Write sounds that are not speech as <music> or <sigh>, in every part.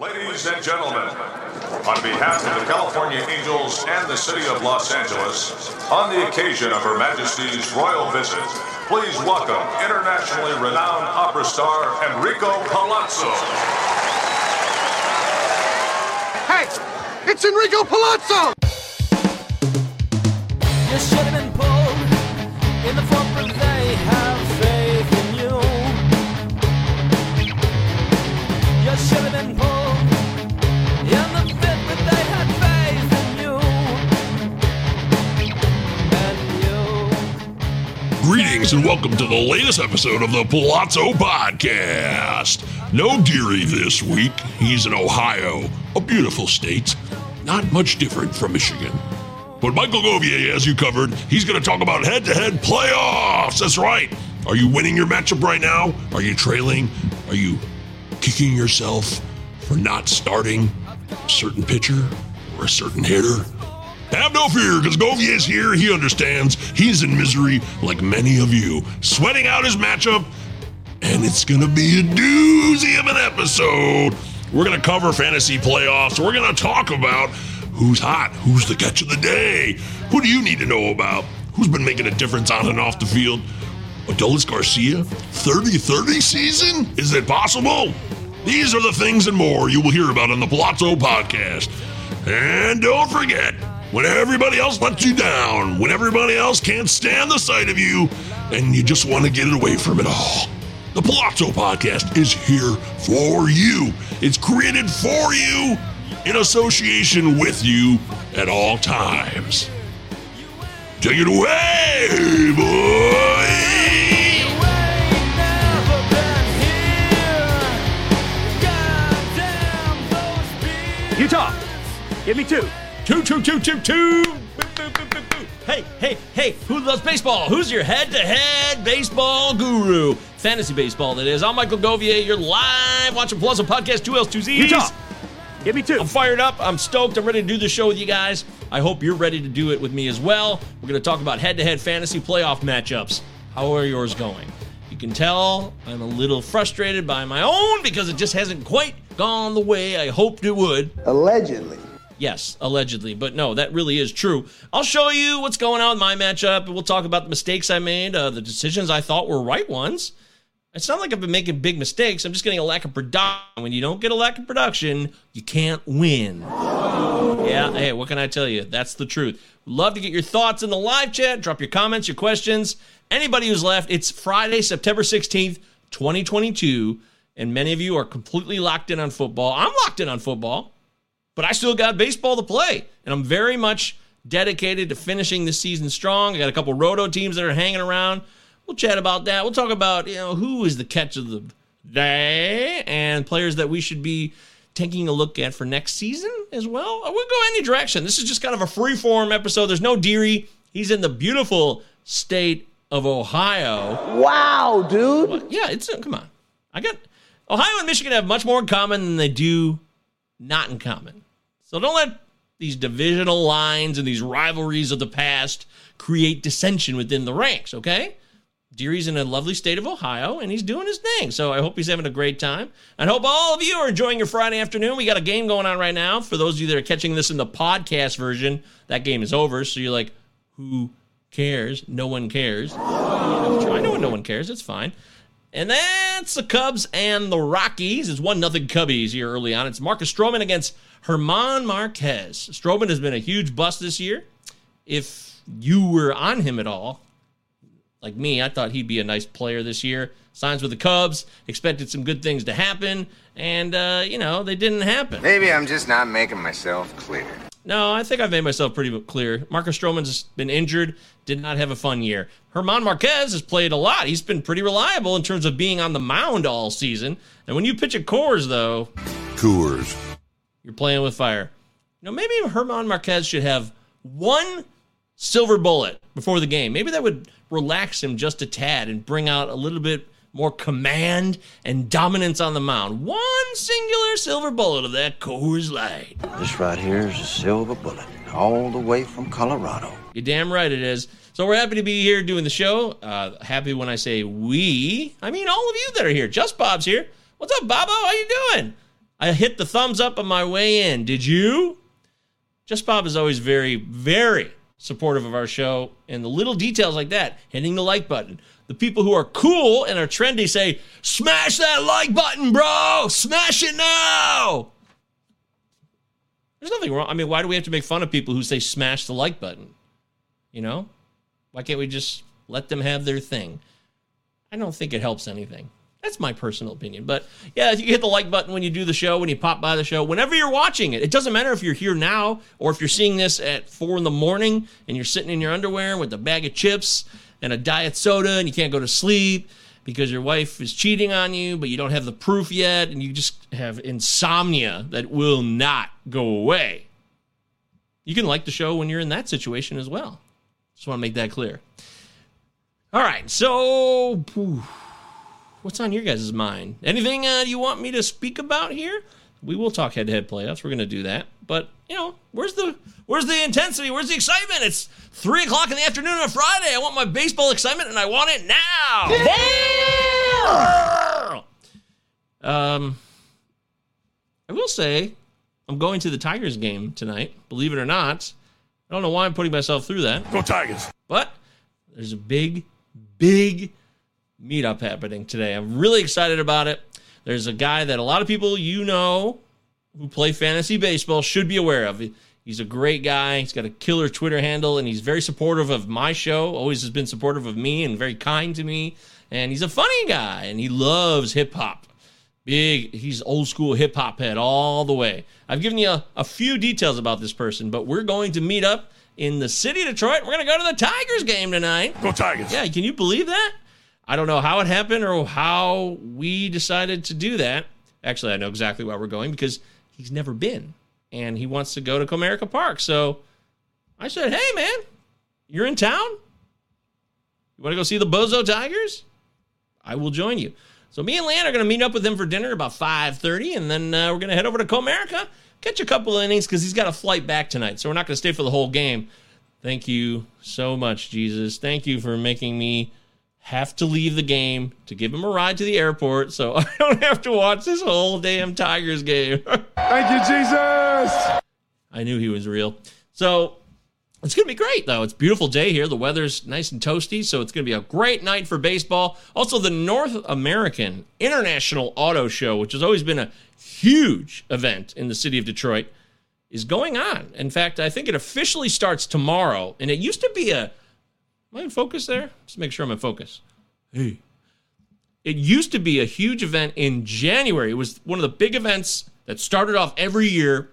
Ladies and gentlemen, on behalf of the California Angels and the City of Los Angeles, on the occasion of Her Majesty's royal visit, please welcome internationally renowned opera star Enrico Palazzo. Hey, it's Enrico Palazzo! Greetings and welcome to the latest episode of the Palazzo Podcast. No Deary this week. He's in Ohio, a beautiful state, not much different from Michigan. But Michael Govier as you covered. He's going to talk about head to head playoffs. That's right. Are you winning your matchup right now? Are you trailing? Are you kicking yourself for not starting a certain pitcher or a certain hitter? Have no fear, because Govier is here. He understands. He's in misery like many of you, sweating out his matchup, and it's going to be a doozy of an episode. We're going to cover fantasy playoffs. We're going to talk about who's hot, who's the catch of the day, who do you need to know about, who's been making a difference on and off the field. Adolis Garcia, 30 30 season? Is it possible? These are the things and more you will hear about on the Palazzo podcast. And don't forget, when everybody else lets you down, when everybody else can't stand the sight of you, and you just want to get it away from it all, the Palazzo podcast is here for you. It's created for you in association with you at all times. Take it away, boy! Utah, give me two. Two, two, two, two, two. Boo, boo, boo, boo, boo. Hey, hey, hey, who loves baseball? Who's your head to head baseball guru? Fantasy baseball, that is. I'm Michael Govier. You're live watching Palazzo Podcast, two L's, two Z's. Utah, give me two. I'm fired up. I'm stoked. I'm ready to do the show with you guys. I hope you're ready to do it with me as well. We're going to talk about head to head fantasy playoff matchups. How are yours going? You can tell I'm a little frustrated by my own because it just hasn't quite gone the way I hoped it would. Allegedly. Yes, allegedly, but no, that really is true. I'll show you what's going on with my matchup, and we'll talk about the mistakes I made, uh, the decisions I thought were right ones. It's not like I've been making big mistakes. I'm just getting a lack of production. When you don't get a lack of production, you can't win. Yeah, hey, what can I tell you? That's the truth. Love to get your thoughts in the live chat. Drop your comments, your questions. Anybody who's left, it's Friday, September 16th, 2022, and many of you are completely locked in on football. I'm locked in on football but I still got baseball to play. And I'm very much dedicated to finishing the season strong. I got a couple roto teams that are hanging around. We'll chat about that. We'll talk about, you know, who is the catch of the day and players that we should be taking a look at for next season as well. We'll go any direction. This is just kind of a free form episode. There's no Deary. He's in the beautiful state of Ohio. Wow, dude. What? Yeah, it's come on. I got Ohio and Michigan have much more in common than they do not in common. So don't let these divisional lines and these rivalries of the past create dissension within the ranks, okay? Deary's in a lovely state of Ohio and he's doing his thing. So I hope he's having a great time. I hope all of you are enjoying your Friday afternoon. We got a game going on right now. For those of you that are catching this in the podcast version, that game is over. So you're like, who cares? No one cares. I know no one cares. It's fine. And that's the Cubs and the Rockies. It's one nothing Cubbies here early on. It's Marcus Stroman against Germán Márquez. Stroman has been a huge bust this year. If you were on him at all, like me, I thought he'd be a nice player this year. Signs with the Cubs, expected some good things to happen, and uh, you know they didn't happen. Maybe I'm just not making myself clear. No, I think I've made myself pretty clear. Marcus Stroman's been injured, did not have a fun year. Germán Márquez has played a lot. He's been pretty reliable in terms of being on the mound all season. And when you pitch at Coors, though, Coors. you're playing with fire. You know, maybe Germán Márquez should have one silver bullet before the game. Maybe that would relax him just a tad and bring out a little bit more command and dominance on the mound. One singular silver bullet of that Coors Light. This right here is a silver bullet, all the way from Colorado. You're damn right it is. So we're happy to be here doing the show. Uh, happy when I say we, I mean all of you that are here. Just Bob's here. What's up, Bobo? How you doing? I hit the thumbs up on my way in. Did you? Just Bob is always very, very supportive of our show and the little details like that, hitting the like button. The people who are cool and are trendy say, smash that like button, bro! Smash it now! There's nothing wrong. I mean, why do we have to make fun of people who say smash the like button? You know? Why can't we just let them have their thing? I don't think it helps anything. That's my personal opinion. But yeah, if you hit the like button when you do the show, when you pop by the show, whenever you're watching it. It doesn't matter if you're here now or if you're seeing this at four in the morning and you're sitting in your underwear with a bag of chips and a diet soda and you can't go to sleep because your wife is cheating on you, but you don't have the proof yet and you just have insomnia that will not go away. You can like the show when you're in that situation as well. Just want to make that clear. All right, so what's on your guys' mind? Anything uh, you want me to speak about here? We will talk head-to-head playoffs. We're going to do that, but you know, where's the where's the intensity? Where's the excitement? It's three o'clock in the afternoon on a Friday. I want my baseball excitement, and I want it now. Um, I will say, I'm going to the Tigers game tonight. Believe it or not, I don't know why I'm putting myself through that. Go Tigers. But there's a big, big meetup happening today. I'm really excited about it. There's a guy that a lot of people you know who play fantasy baseball should be aware of. He's a great guy. He's got a killer Twitter handle, and he's very supportive of my show. Always has been supportive of me and very kind to me. And he's a funny guy, and he loves hip hop. Big, he's old school hip hop head all the way. I've given you a, a few details about this person, but we're going to meet up in the city of Detroit. We're going to go to the Tigers game tonight. Go Tigers. Yeah, can you believe that? I don't know how it happened or how we decided to do that. Actually, I know exactly why we're going because he's never been and he wants to go to Comerica Park. So I said, "Hey, man, you're in town. You want to go see the Bozo Tigers? I will join you." So me and Lan are going to meet up with him for dinner about 5:30, and then uh, we're going to head over to Comerica, catch a couple of innings because he's got a flight back tonight. So we're not going to stay for the whole game. Thank you so much, Jesus. Thank you for making me have to leave the game to give him a ride to the airport so <laughs> I don't have to watch this whole damn Tigers game. <laughs> Thank you, Jesus. I knew he was real. So it's going to be great, though. It's a beautiful day here. The weather's nice and toasty, so it's going to be a great night for baseball. Also, the North American International Auto Show, which has always been a huge event in the city of Detroit, is going on. In fact, I think it officially starts tomorrow, and it used to be a. Am I in focus there? Just make sure I'm in focus. Hey. It used to be a huge event in January. It was one of the big events that started off every year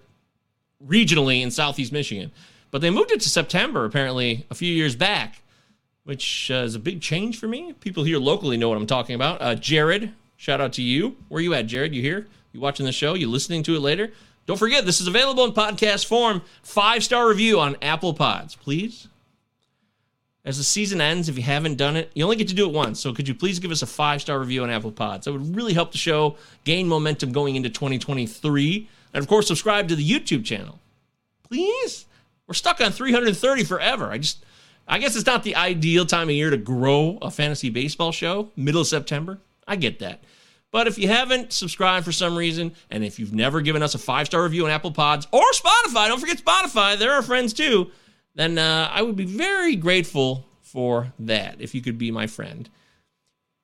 regionally in Southeast Michigan. But they moved it to September apparently a few years back, which uh, is a big change for me. People here locally know what I'm talking about. Uh, Jared, shout out to you. Where you at, Jared? You here? You watching the show? You listening to it later? Don't forget, this is available in podcast form. Five star review on Apple Pods, please. As the season ends, if you haven't done it, you only get to do it once. So could you please give us a five star review on Apple Pods? That would really help the show gain momentum going into 2023. And of course, subscribe to the YouTube channel. Please? We're stuck on 330 forever. I just, I guess it's not the ideal time of year to grow a fantasy baseball show, middle of September. I get that. But if you haven't subscribed for some reason, and if you've never given us a five star review on Apple Pods or Spotify, don't forget Spotify, they're our friends too, then uh, I would be very grateful for that if you could be my friend.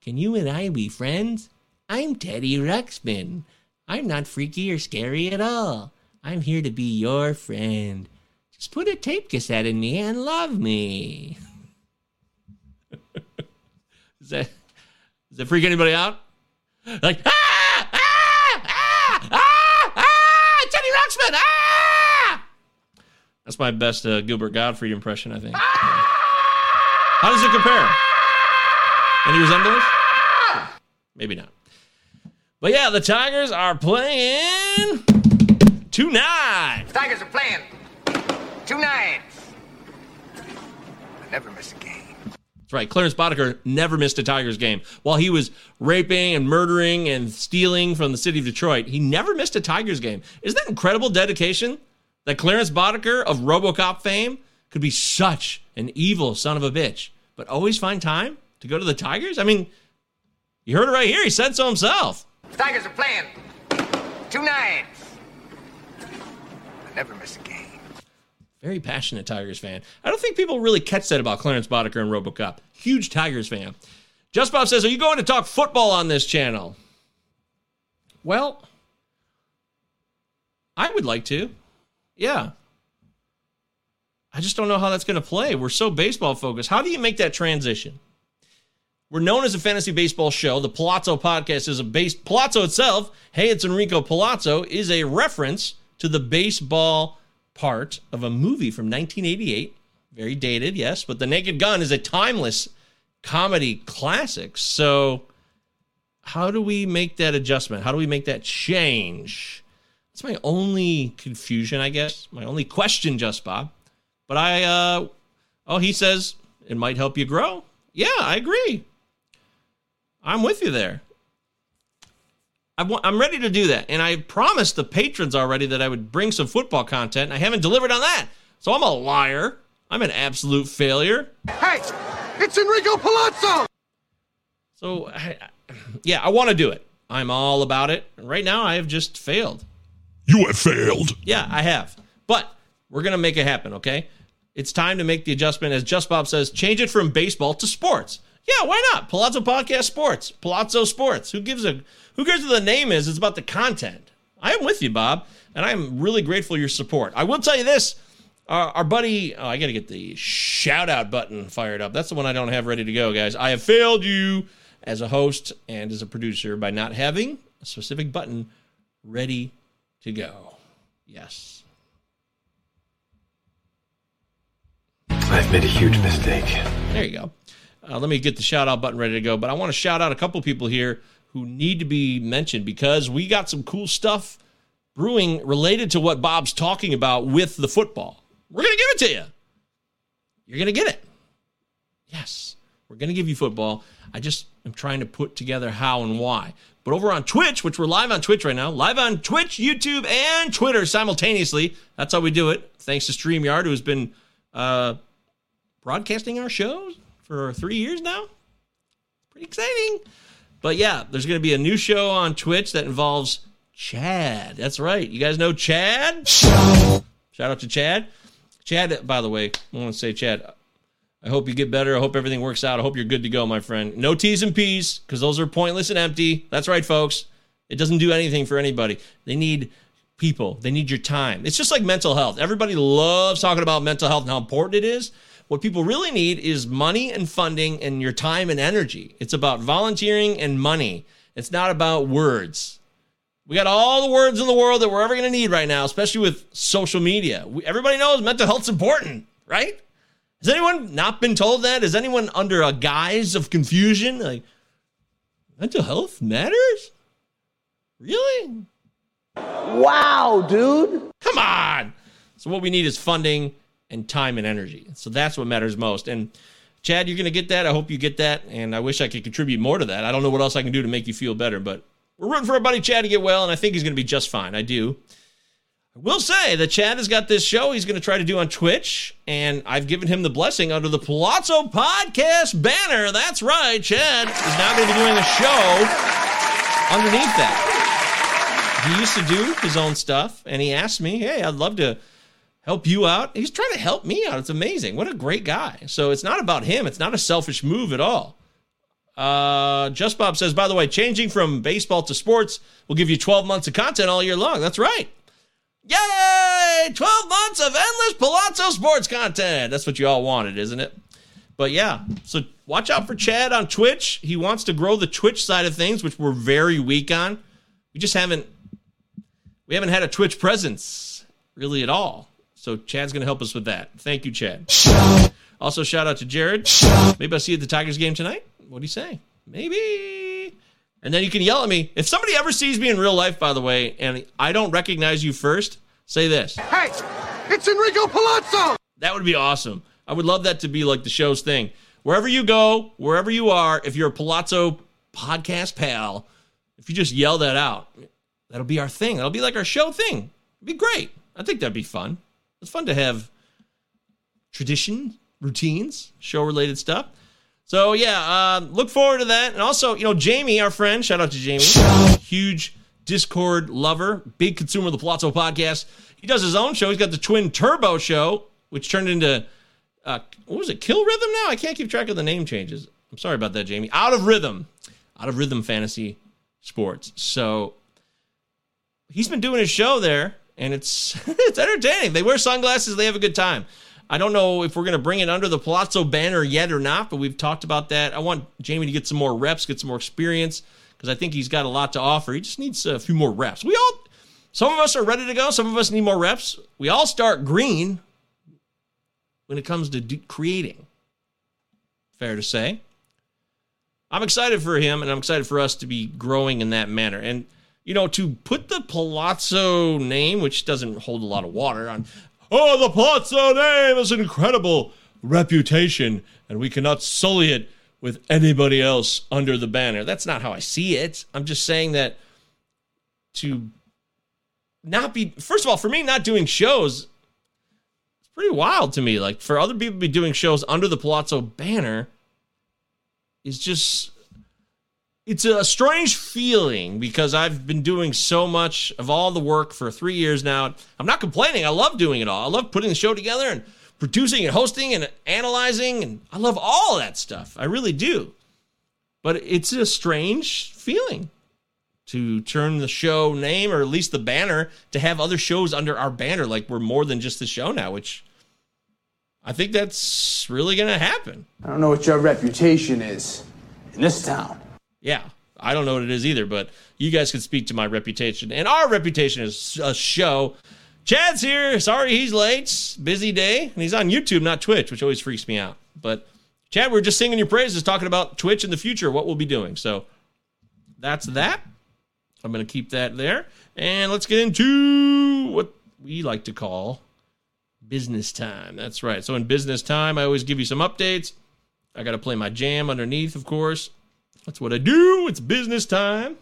Can you and I be friends? I'm Teddy Ruxpin. I'm not freaky or scary at all. I'm here to be your friend. Just put a tape cassette in me and love me. <laughs> does that freak anybody out? Like ah ah ah ah Teddy Ruxpin ah. That's my best uh, Gilbert Gottfried impression, I think. How does it compare? Any resemblance? Maybe not. But yeah, the Tigers are playing tonight. Tigers are playing tonight. I never miss a game. That's right. Clarence Boddicker never missed a Tigers game. While he was raping and murdering and stealing from the city of Detroit, he never missed a Tigers game. Isn't that incredible dedication? That Clarence Boddicker of Robocop fame could be such an evil son of a bitch, but always find time to go to the Tigers? I mean, you heard it right here. He said so himself. Tigers are playing Two nines. I never miss a game. Very passionate Tigers fan. I don't think people really catch that about Clarence Boddicker and RoboCop. Huge Tigers fan. Just Bob says, Are you going to talk football on this channel? Well, I would like to. Yeah. I just don't know how that's going to play. We're so baseball focused. How do you make that transition? We're known as a fantasy baseball show. The Palazzo podcast is a base. Palazzo itself, hey, it's Enrico Palazzo, is a reference to the baseball part of a movie from 1988. Very dated, yes, but The Naked Gun is a timeless comedy classic. So, how do we make that adjustment? How do we make that change? That's my only confusion, I guess. My only question, just Bob. But I, uh, oh, he says it might help you grow. Yeah, I agree. I'm with you there. I want, I'm ready to do that. And I promised the patrons already that I would bring some football content, I haven't delivered on that. So I'm a liar. I'm an absolute failure. Hey, it's Enrico Palazzo! So, I, yeah, I want to do it. I'm all about it. Right now, I have just failed. You have failed. Yeah, I have. But we're going to make it happen, okay? It's time to make the adjustment. As Just Bob says, change it from baseball to sports. Yeah, why not? Palazzo Podcast Sports. Palazzo Sports. Who gives a who cares what the name is? It's about the content. I am with you, Bob, and I am really grateful for your support. I will tell you this. Our, buddy, oh, I got to get the shout out button fired up. That's the one I don't have ready to go, guys. I have failed you as a host and as a producer by not having a specific button ready to go. Yes. I've made a huge mistake. There you go. Uh, let me get the shout out button ready to go. But I want to shout out a couple people here who need to be mentioned because we got some cool stuff brewing related to what Bob's talking about with the football. We're going to give it to you. You're going to get it. Yes, we're going to give you football. I just am trying to put together how and why. But over on Twitch, which we're live on Twitch right now, live on Twitch, YouTube, and Twitter simultaneously. That's how we do it. Thanks to StreamYard, who's been uh, broadcasting our shows for three years now. Pretty exciting. But yeah, there's going to be a new show on Twitch that involves Chad. That's right. You guys know Chad? Shout out to Chad. Chad, by the way, I want to say, Chad, I hope you get better. I hope everything works out. I hope you're good to go, my friend. No T's and P's because those are pointless and empty. That's right, folks. It doesn't do anything for anybody. They need people, they need your time. It's just like mental health. Everybody loves talking about mental health and how important it is. What people really need is money and funding and your time and energy. It's about volunteering and money. It's not about words. We got all the words in the world that we're ever going to need right now, especially with social media. We, everybody knows mental health's important, right? Has anyone not been told that? Is anyone under a guise of confusion? Like, mental health matters? Really? Wow, dude. Come on. So, what we need is funding and time and energy. So, that's what matters most. And, Chad, you're going to get that. I hope you get that. And I wish I could contribute more to that. I don't know what else I can do to make you feel better, but we're rooting for our buddy Chad to get well, and I think he's going to be just fine. I do. I will say that Chad has got this show he's going to try to do on Twitch, and I've given him the blessing under the Palazzo Podcast banner. That's right, Chad is now going to be doing a show underneath that. He used to do his own stuff, and he asked me, "Hey, I'd love to help you out." He's trying to help me out. It's amazing. What a great guy. So it's not about him. It's not a selfish move at all. Uh, Just Bob says, by the way, changing from baseball to sports will give you 12 months of content all year long. That's right. Yay! 12 months of endless Palazzo sports content. That's what you all wanted, isn't it? But yeah, so watch out for Chad on Twitch. He wants to grow the Twitch side of things, which we're very weak on. We just haven't we haven't had a Twitch presence really at all. So Chad's going to help us with that. Thank you, Chad. Also, shout out to Jared. Maybe I'll see you at the Tigers game tonight. What do you say? Maybe. And then you can yell at me. If somebody ever sees me in real life, by the way, and I don't recognize you first, say this. Hey, it's Enrico Palazzo! That would be awesome. I would love that to be like the show's thing. Wherever you go, wherever you are, if you're a Palazzo podcast pal, if you just yell that out, that'll be our thing. That'll be like our show thing. It'd be great. I think that'd be fun. It's fun to have tradition, routines, show related stuff. So yeah, uh, look forward to that. And also, you know, Jamie, our friend, shout out to Jamie, huge Discord lover, big consumer of the Palazzo podcast. He does his own show. He's got the Twin Turbo Show, which turned into uh, what was it? Kill Rhythm now? I can't keep track of the name changes. I'm sorry about that, Jamie. Out of Rhythm, Out of Rhythm Fantasy Sports. So he's been doing his show there, and it's <laughs> it's entertaining. They wear sunglasses. They have a good time. I don't know if we're going to bring it under the Palazzo banner yet or not, but we've talked about that. I want Jamie to get some more reps, get some more experience, because I think he's got a lot to offer. He just needs a few more reps. We all, some of us are ready to go. Some of us need more reps. We all start green when it comes to do- creating. Fair to say. I'm excited for him, and I'm excited for us to be growing in that manner. And you know, to put the Palazzo name, which doesn't hold a lot of water, on oh, the Palazzo name is an incredible reputation, and we cannot sully it with anybody else under the banner. That's not how I see it. I'm just saying that to not be first of all, for me, not doing shows it's pretty wild to me. Like for other people to be doing shows under the Palazzo banner is just it's a strange feeling because I've been doing so much of all the work for three years now. I'm not complaining. I love doing it all. I love putting the show together and producing and hosting and analyzing, and I love all that stuff. I really do. But it's a strange feeling to turn the show name or at least the banner to have other shows under our banner. Like we're more than just the show now, which I think that's really going to happen. I don't know what your reputation is in this town. Yeah, I don't know what it is either, but you guys can speak to my reputation. And our reputation is a show. Chad's here. Sorry he's late. Busy day. And he's on YouTube, not Twitch, which always freaks me out. But Chad, we're just singing your praises, talking about Twitch in the future, what we'll be doing. So that's that. I'm going to keep that there. And let's get into what we like to call business time. That's right. So in business time, I always give you some updates. I got to play my jam underneath, of course. That's what I do. It's business time.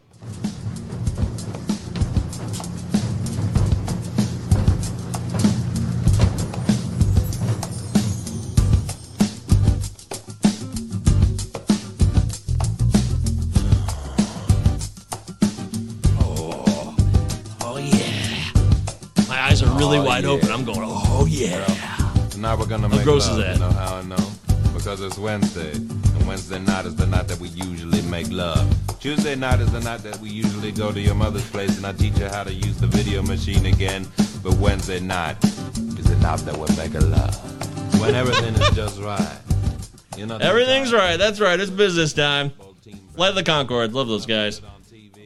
Oh, oh yeah. My eyes are really Oh, wide yeah. open. I'm going, oh yeah. Now we're gonna How make gross is love, that? You know how I know? Because it's Wednesday, and Wednesday night is the night that we usually make love. Tuesday night is the night that we usually go to your mother's place and I teach her how to use the video machine again. But Wednesday night is the night that we're making love. When everything is just right. You know. Everything's right. That's right. It's business time. Flight of the Conchord. Love those guys.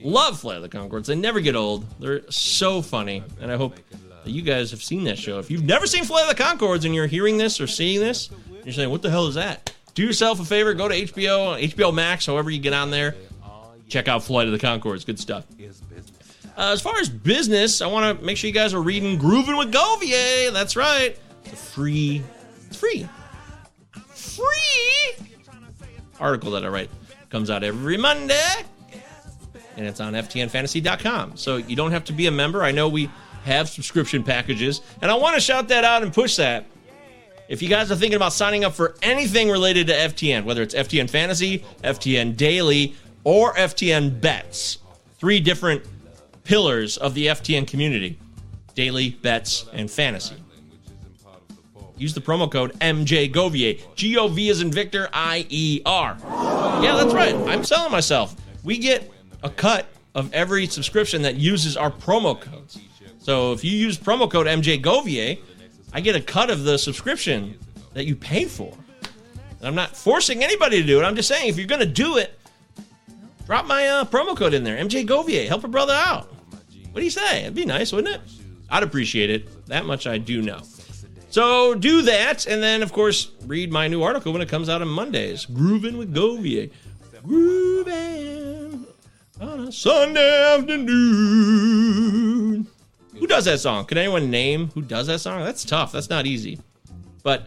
Love Flight of the Conchords. They never get old. They're so funny. And I hope that you guys have seen that show. If you've never seen Flight of the Conchords and you're hearing this or seeing this, you're saying, what the hell is that? Do yourself a favor. Go to HBO, HBO Max, however you get on there. Check out Flight of the Conchords. Good stuff. Uh, as far as business, I want to make sure you guys are reading Grooving with Govier. That's right. It's free. It's free. Free article that I write comes out every Monday, and it's on FTNFantasy.com. So you don't have to be a member. I know we have subscription packages, and I want to shout that out and push that. If you guys are thinking about signing up for anything related to FTN, whether it's FTN Fantasy, FTN Daily, or FTN Bets, three different pillars of the FTN community daily, bets, and fantasy. Use the promo code MJGovier. G O V is in Victor, I E R. Yeah, that's right. I'm selling myself. We get a cut of every subscription that uses our promo codes. So if you use promo code MJGovier, I get a cut of the subscription that you pay for. And I'm not forcing anybody to do it. I'm just saying if you're going to do it, drop my uh, promo code in there. MJ Govier. Help a brother out. What do you say? It'd be nice, wouldn't it? I'd appreciate it. That much I do know. So do that, and then of course read my new article when it comes out on Mondays. Grooving with Govier. Grooving on a Sunday afternoon. Who does that song? Can anyone name who does that song? That's tough. That's not easy. But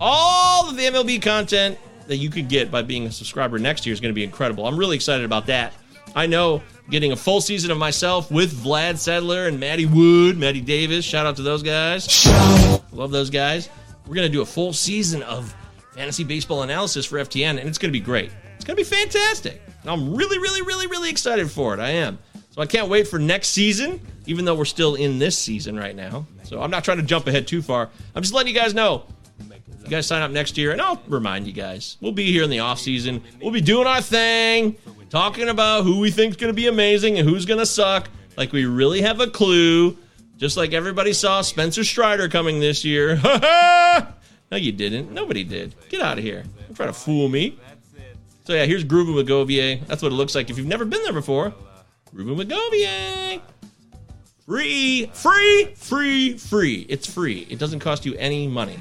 all of the MLB content that you could get by being a subscriber next year is going to be incredible. I'm really excited about that. I know getting a full season of myself with Vlad Sedler and Maddie Wood, Maddie Davis. Shout out to those guys. Love those guys. We're going to do a full season of fantasy baseball analysis for FTN, and it's going to be great. It's going to be fantastic. I'm really, really, really, really excited for it. I am. So So I can't wait for next season, even though we're still in this season right now. So I'm not trying to jump ahead too far. I'm just letting you guys know. You guys sign up next year, and I'll remind you guys. We'll be here in the off season. We'll be doing our thing, talking about who we think's going to be amazing and who's going to suck. Like we really have a clue. Just like everybody saw Spencer Strider coming this year. <laughs> no, you didn't. Nobody did. Get out of here. Don't try to fool me. So yeah, here's Groovin Magovier. That's what it looks like if you've never been there before. Groovin Magovier. Free, free, free, free. It's free. It doesn't cost you any money.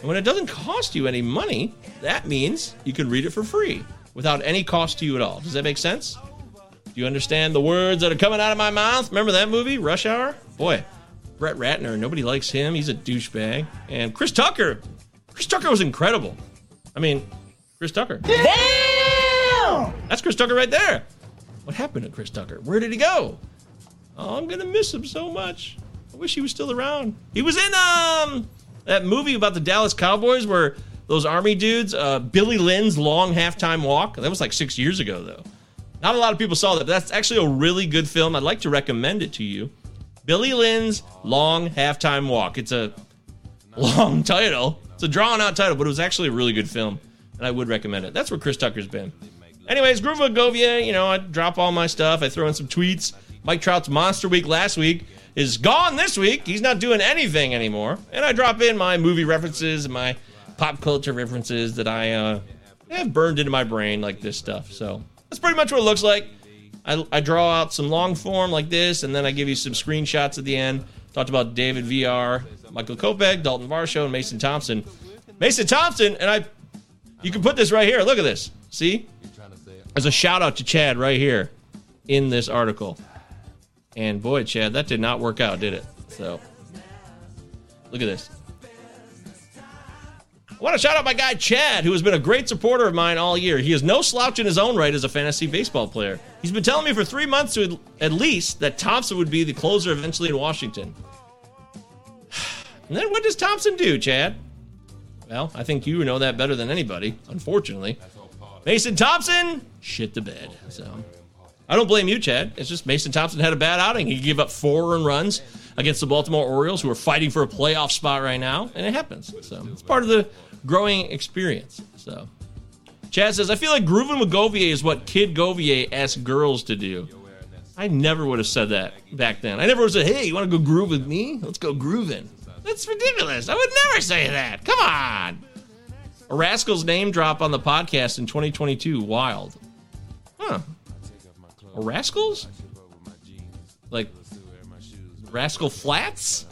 And when it doesn't cost you any money, that means you can read it for free without any cost to you at all. Does that make sense? Do you understand the words that are coming out of my mouth? Remember that movie, Rush Hour? Boy, Brett Ratner, nobody likes him. He's a douchebag. And Chris Tucker. Chris Tucker was incredible. I mean, Chris Tucker. Damn! That's Chris Tucker right there. What happened to Chris Tucker? Where did he go? Oh, I'm gonna miss him so much. I wish he was still around. He was in um that movie about the Dallas Cowboys where those army dudes, uh, Billy Lynn's long halftime walk. That was like six years ago though. Not a lot of people saw that, but that's actually a really good film. I'd like to recommend it to you. Billy Lynn's Long Halftime Walk. It's a long <laughs> title. It's a drawn out title, but it was actually a really good film, and I would recommend it. That's where Chris Tucker's been. Anyways, Groove of Govier, you know, I drop all my stuff. I throw in some tweets. Mike Trout's Monster Week last week is gone this week. He's not doing anything anymore. And I drop in my movie references and my pop culture references that I uh, have burned into my brain, like this stuff. So that's pretty much what it looks like. I, I draw out some long form like this, and then I give you some screenshots at the end. Talked about David VR, Michael Kopech, Daulton Varsho, and Mason Thompson. Mason Thompson, and I, you can put this right here. Look at this. See? There's a shout out to Chad right here in this article. And boy, Chad, that did not work out, did it? So, look at this. I want to shout out my guy Chad, who has been a great supporter of mine all year. He is no slouch in his own right as a fantasy baseball player. He's been telling me for three months to at least that Thompson would be the closer eventually in Washington. <sighs> And then what does Thompson do, Chad? Well, I think you know that better than anybody, unfortunately. Mason Thompson shit the bed. So I don't blame you, Chad. It's just Mason Thompson had a bad outing. He gave up four earned runs against the Baltimore Orioles, who are fighting for a playoff spot right now, and it happens. So it's part of the growing experience. So Chad says, I feel like grooving with Govier is what Kid Govier asked girls to do. I never would have said that back then. I never would have said, hey, you want to go groove with me? Let's go grooving. That's ridiculous. I would never say that. Come on. A Rascal's name drop on the podcast in 2022. Wild. Huh. Rascals? Like Rascal Flatts?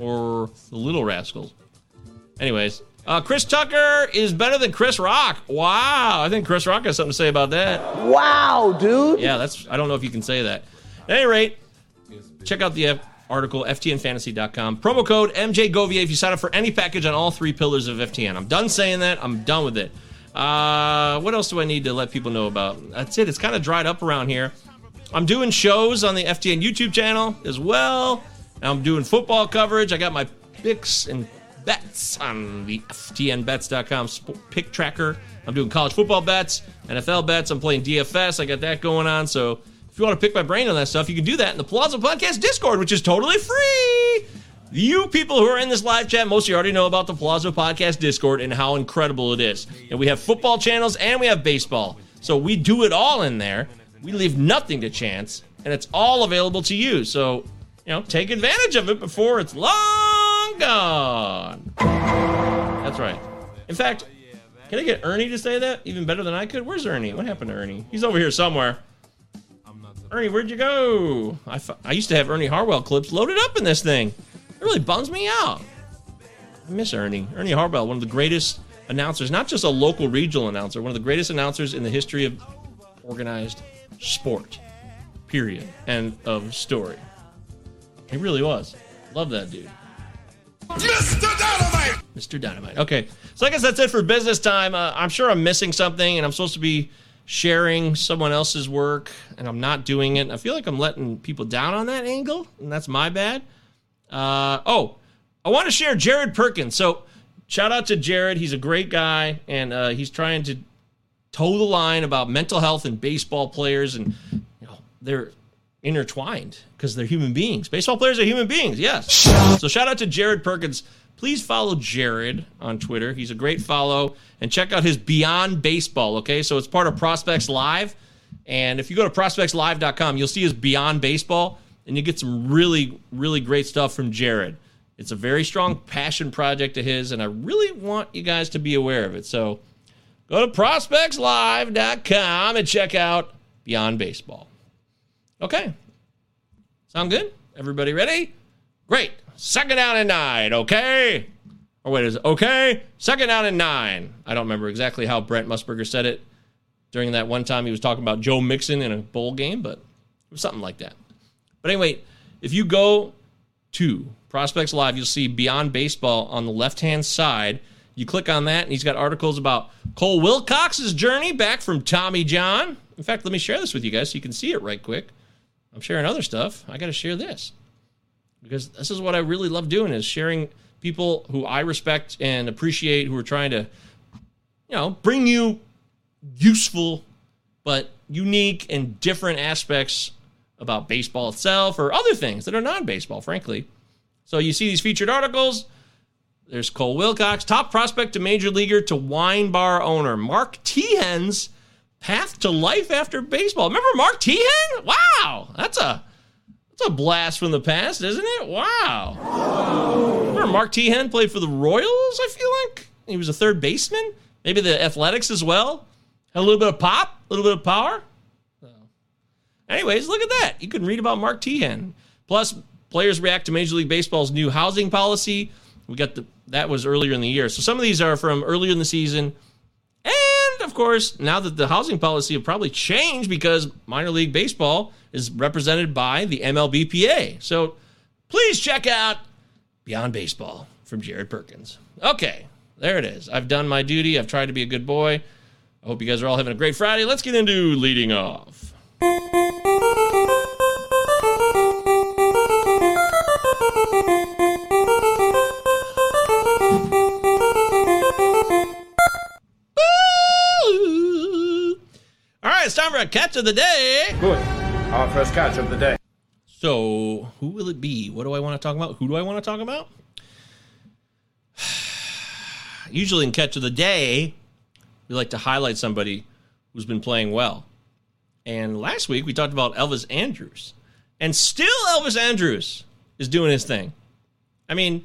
Or the Little Rascals? Anyways, uh, Chris Tucker is better than Chris Rock. Wow. I think Chris Rock has something to say about that. Wow, dude. Yeah, that's. I don't know if you can say that. At any rate, check out the article, ftnfantasy.com. Promo code MJGovier if you sign up for any package on all three pillars of FTN. I'm done saying that. I'm done with it. Uh, what else do I need to let people know about? That's it. It's kind of dried up around here. I'm doing shows on the FTN YouTube channel as well. I'm doing football coverage. I got my picks and bets on the FTNBets.com pick tracker. I'm doing college football bets, NFL bets. I'm playing DFS. I got that going on. So if you want to pick my brain on that stuff, you can do that in the Palazzo Podcast Discord, which is totally free. You people who are in this live chat, most of you already know about the Palazzo Podcast Discord and how incredible it is. And we have football channels and we have baseball. So we do it all in there. We leave nothing to chance, and it's all available to you. So, you know, take advantage of it before it's long gone. That's right. In fact, can I get Ernie to say that even better than I could? Where's Ernie? What happened to Ernie? He's over here somewhere. Ernie, where'd you go? I, f- I used to have Ernie Harwell clips loaded up in this thing. It really bums me out. I miss Ernie. Ernie Harwell, one of the greatest announcers, not just a local regional announcer, one of the greatest announcers in the history of organized sport. Period. End of story. He really was. Love that dude. Mr. Dynamite! Mr. Dynamite. Okay, so I guess that's it for business time. Uh, I'm sure I'm missing something, and I'm supposed to be sharing someone else's work, and I'm not doing it. I feel like I'm letting people down on that angle, and that's my bad. Uh, oh, I want to share Jared Perkins. So, shout out to Jared. He's a great guy, and uh, he's trying to toe the line about mental health and baseball players, and you know they're intertwined because they're human beings. Baseball players are human beings, yes. So shout out to Jared Perkins. Please follow Jared on Twitter. He's a great follow. And check out his Beyond Baseball, okay? So it's part of Prospects Live. And if you go to prospectslive.com, you'll see his Beyond Baseball, and you get some really, really great stuff from Jared. It's a very strong passion project of his, and I really want you guys to be aware of it. So go to prospectslive.com and check out Beyond Baseball. Okay. Sound good? Everybody ready? Great. Second down and nine, okay? Or wait, is it okay? Second down and nine. I don't remember exactly how Brent Musburger said it during that one time he was talking about Joe Mixon in a bowl game, but it was something like that. But anyway, if you go to Prospects Live, you'll see Beyond Baseball on the left hand side. You click on that, and he's got articles about Cole Wilcox's journey back from Tommy John. In fact, let me share this with you guys so you can see it right quick. I'm sharing other stuff. I got to share this because this is what I really love doing is sharing people who I respect and appreciate who are trying to, you know, bring you useful but unique and different aspects about baseball itself or other things that are non-baseball, frankly. So you see these featured articles. There's Cole Wilcox, top prospect to major leaguer to wine bar owner. Mark Teahen's path to life after baseball. Remember Mark Teahen? Wow, that's a that's a blast from the past, isn't it? Wow. Remember Mark Teahen played for the Royals, I feel like? He was a third baseman. Maybe the Athletics as well. Had a little bit of pop, a little bit of power. Anyways, look at that. You can read about Mark Teahen. Plus, players react to Major League Baseball's new housing policy. We got the that was earlier in the year. So some of these are from earlier in the season. And of course, now that the housing policy will probably change because minor league baseball is represented by the MLBPA. So please check out Beyond Baseball from Jared Perkins. Okay, there it is. I've done my duty. I've tried to be a good boy. I hope you guys are all having a great Friday. Let's get into leading off. All right, it's time for a catch of the day. Good. Our first catch of the day. So, who will it be? What do I want to talk about? Who do I want to talk about? <sighs> Usually in catch of the day, we like to highlight somebody who's been playing well. And last week we talked about Elvis Andrus. And still Elvis Andrus is doing his thing. I mean,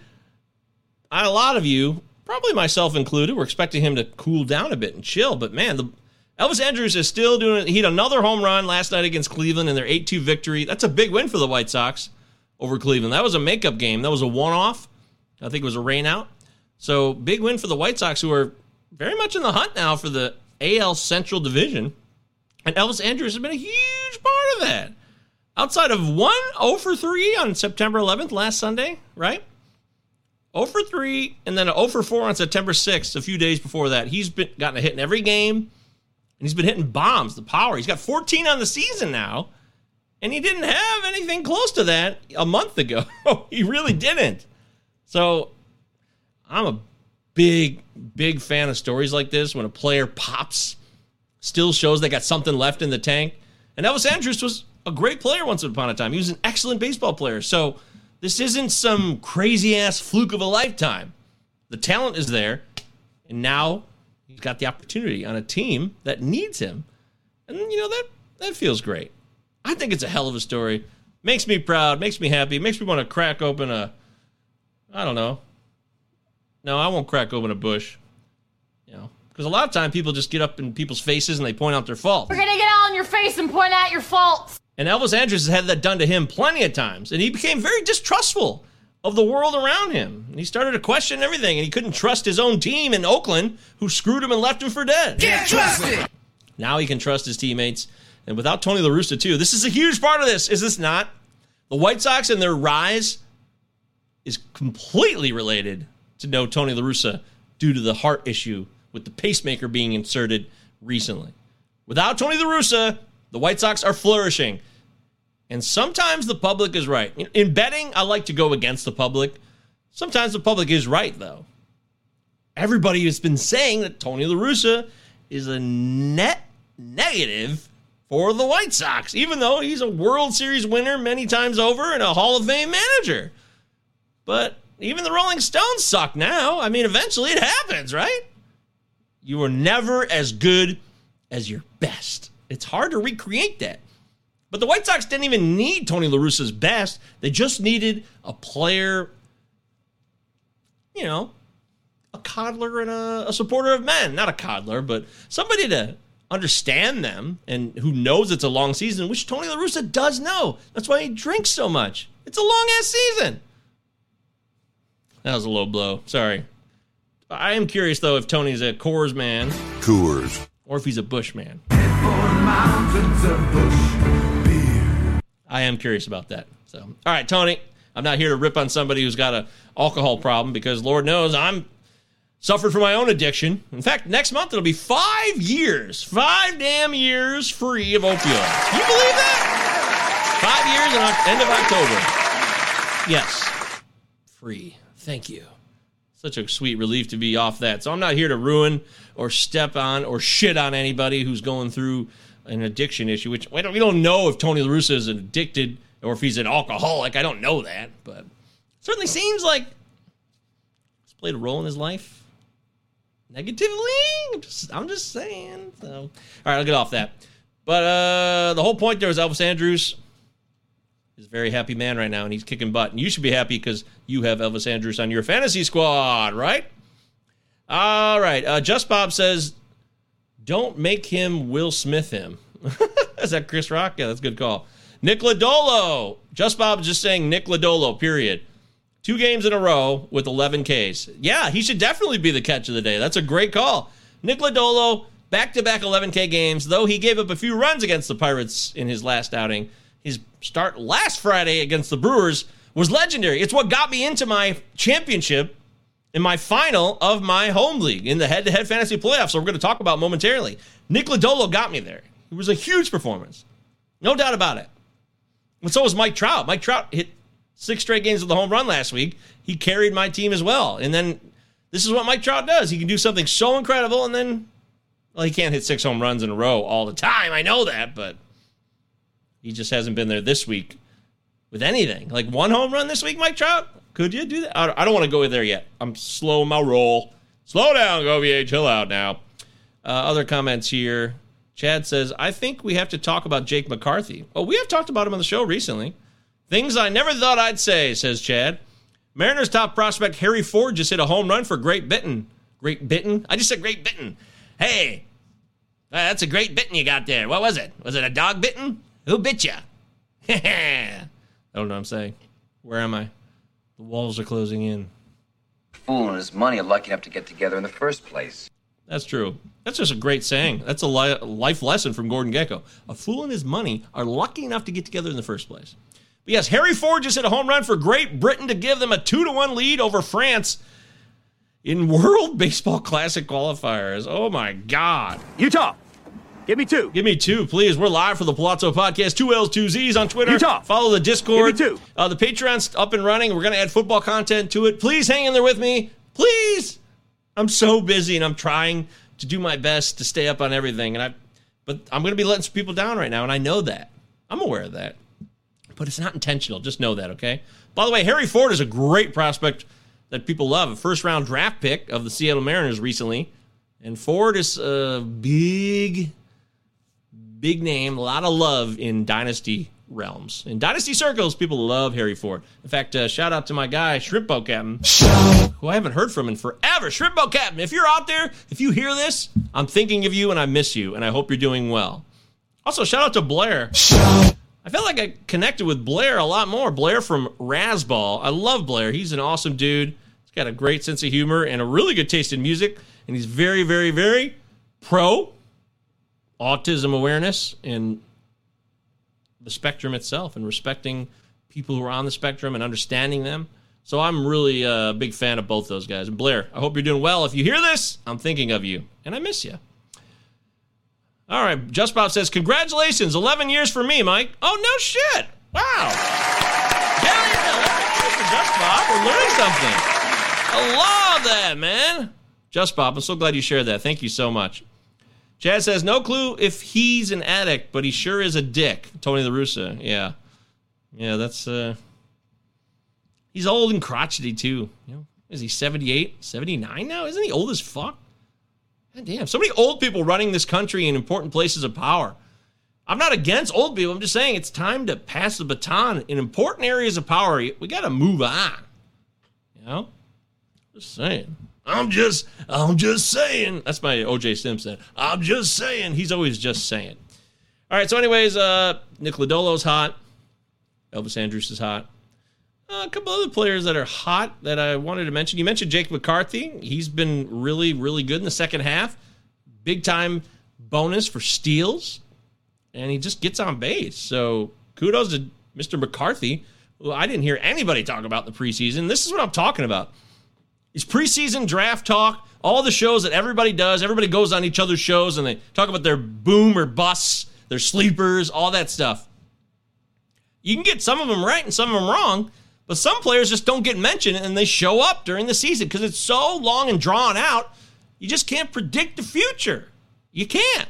a lot of you, probably myself included, were expecting him to cool down a bit and chill, but man, the Elvis Andrus is still doing it. He had another home run last night against Cleveland in their 8 2 victory. That's a big win for the White Sox over Cleveland. That was a makeup game. That was a one off. I think it was a rainout. So, big win for the White Sox, who are very much in the hunt now for the AL Central Division. And Elvis Andrus has been a huge part of that. Outside of one 0 for 3 on September 11th, last Sunday, right? 0 for 3, and then an 0 for 4 on September 6th, a few days before that. He's been gotten a hit in every game and he's been hitting bombs, the power. He's got 14 on the season now, and he didn't have anything close to that a month ago. <laughs> he really didn't. So I'm a big, big fan of stories like this when a player pops, still shows they got something left in the tank. And Elvis Andrus was a great player once upon a time. He was an excellent baseball player. So this isn't some crazy ass fluke of a lifetime. The talent is there, and now he's got the opportunity on a team that needs him. And you know that that feels great. I think it's a hell of a story. Makes me proud, makes me happy, makes me want to crack open a I don't know. No, I won't crack open a Busch. You know, because a lot of time people just get up in people's faces and they point out their faults. We're gonna get all in your face and point out your faults. And Elvis Andrus has had that done to him plenty of times, and he became very distrustful of the world around him. And he started to question everything, and he couldn't trust his own team in Oakland, who screwed him and left him for dead. Get trusted. Now he can trust his teammates, and without Tony La Russa too. This is a huge part of this, is this not? The White Sox and their rise is completely related to no Tony La Russa due to the heart issue with the pacemaker being inserted recently. Without Tony La Russa, the White Sox are flourishing. And sometimes the public is right. In betting, I like to go against the public. Sometimes the public is right, though. Everybody has been saying that Tony La Russa is a net negative for the White Sox, even though he's a World Series winner many times over and a Hall of Fame manager. But even the Rolling Stones suck now. I mean, eventually it happens, right? You are never as good as your best. It's hard to recreate that. But the White Sox didn't even need Tony La Russa's best. They just needed a player, you know, a coddler and a, a supporter of men. Not a coddler, but somebody to understand them and who knows it's a long season, which Tony La Russa does know. That's why he drinks so much. It's a long ass season. That was a low blow. Sorry. I am curious though if Tony's a Coors man Coors. or if he's a Busch man. I am curious about that. So, all right, Tony, I'm not here to rip on somebody who's got a alcohol problem because Lord knows I'm suffered from my own addiction. In fact, next month it'll be five years, five damn years free of opioids. You believe that? Five years Oc- end of October. Yes, free. Thank you. Such a sweet relief to be off that. So I'm not here to ruin or step on or shit on anybody who's going through an addiction issue. Which we don't, we don't know if Tony La Russa is addicted or if he's an alcoholic. I don't know that, but certainly seems like it's played a role in his life negatively. I'm just, I'm just saying. So, all right, I'll get off that. But uh, the whole point there was Elvis Andrus is a very happy man right now, and he's kicking butt. And you should be happy because you have Elvis Andrus on your fantasy squad, right? All right. Uh, Just Bob says, "Don't make him Will Smith him." <laughs> is that Chris Rock? Yeah, that's a good call. Nick Lodolo. Just Bob is just saying Nick Lodolo. Period. Two games in a row with 11 Ks. Yeah, he should definitely be the catch of the day. That's a great call. Nick Lodolo, back to back 11K games, though he gave up a few runs against the Pirates in his last outing. His start last Friday against the Brewers was legendary. It's what got me into my championship in my final of my home league in the head to head fantasy playoffs. So we're going to talk about momentarily. Nick Lodolo got me there. It was a huge performance. No doubt about it. And so was Mike Trout. Mike Trout hit six straight games with a home run last week. He carried my team as well. And then this is what Mike Trout does. He can do something so incredible and then, well, he can't hit six home runs in a row all the time. I know that, but he just hasn't been there this week with anything. Like one home run this week, Mike Trout? Could you do that? I don't want to go there yet. I'm slow my roll. Slow down, Govier. Chill out now. Uh, other comments here. Chad says, I think we have to talk about Jake McCarthy. Oh, we have talked about him on the show recently. Things I never thought I'd say, says Chad. Mariners top prospect Harry Ford just hit a home run for Great Bitten. Great Bitten? I just said Great Bitten. Hey, that's a great bitten you got there. What was it? Was it a dog bitten? Who bit you? <laughs> I don't know what I'm saying. Where am I? The walls are closing in. Fool and his money are lucky enough to get together in the first place. That's true. That's just a great saying. That's a li- life lesson from Gordon Gekko. A fool and his money are lucky enough to get together in the first place. But yes, Harry Ford just hit a home run for Great Britain to give them a two to one lead over France in World Baseball Classic qualifiers. Oh my God! Utah, give me two. Give me two, please. We're live for the Palazzo Podcast. Two L's, two Z's on Twitter. Utah. Follow the Discord. Give me two. Uh, the Patreon's up and running. We're going to add football content to it. Please hang in there with me. Please. I'm so busy and I'm trying to do my best to stay up on everything. And I, but I'm going to be letting some people down right now, and I know that. I'm aware of that. But it's not intentional. Just know that, okay? By the way, Harry Ford is a great prospect that people love. A first round draft pick of the Seattle Mariners recently. And Ford is a big, big name, a lot of love in dynasty realms. In dynasty circles, people love Harry Ford. In fact, uh, shout out to my guy, Shrimp Boat Captain, who I haven't heard from in forever. Shrimp Boat Captain, if you're out there, if you hear this, I'm thinking of you and I miss you, and I hope you're doing well. Also, shout out to Blair. I felt like I connected with Blair a lot more. Blair from Razzball. I love Blair. He's an awesome dude. He's got a great sense of humor and a really good taste in music. And he's very, very, very pro autism awareness and the spectrum itself and respecting people who are on the spectrum and understanding them. So I'm really uh, a big fan of both those guys. Blair, I hope you're doing well. If you hear this, I'm thinking of you and I miss you. All right, Just Bob says, Congratulations, 11 years for me, Mike. Oh, no shit. Wow. Hell yeah. Just Bob. We're learning something. I love that, man. Just Bob, I'm so glad you shared that. Thank you so much. Chad says, no clue if he's an addict, but he sure is a dick. Tony La Russa. Yeah. Yeah, that's uh he's old and crotchety too. You know, is he 78, 79 now? Isn't he old as fuck? God damn, so many old people running this country in important places of power. I'm not against old people. I'm just saying it's time to pass the baton in important areas of power. We got to move on. You know? Just saying. I'm just, I'm just saying. That's my OJ Simpson. I'm just saying. He's always just saying. All right. So, anyways, uh, Nick Lodolo's hot. Elvis Andrus is hot. Uh, a couple other players that are hot that I wanted to mention. You mentioned Jake McCarthy. He's been really, really good in the second half. Big time bonus for steals, and he just gets on base. So kudos to Mr. McCarthy, I didn't hear anybody talk about the preseason. This is what I'm talking about. Is preseason draft talk, all the shows that everybody does, everybody goes on each other's shows and they talk about their boom or busts, their sleepers, all that stuff. You can get some of them right and some of them wrong, but some players just don't get mentioned and they show up during the season because it's so long and drawn out. You just can't predict the future. You can't.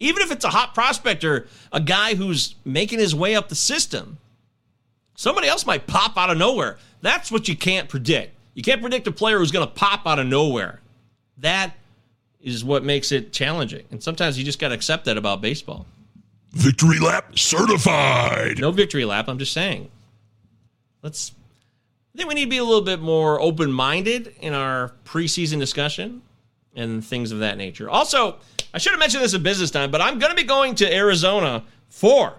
Even if it's a hot prospect or a guy who's making his way up the system, somebody else might pop out of nowhere. That's what you can't predict. You can't predict a player who's going to pop out of nowhere. That is what makes it challenging. And sometimes you just got to accept that about baseball. Victory lap certified. No victory lap. I'm just saying. Let's. I think we need to be a little bit more open minded in our preseason discussion and things of that nature. Also, I should have mentioned this at business time, but I'm going to be going to Arizona for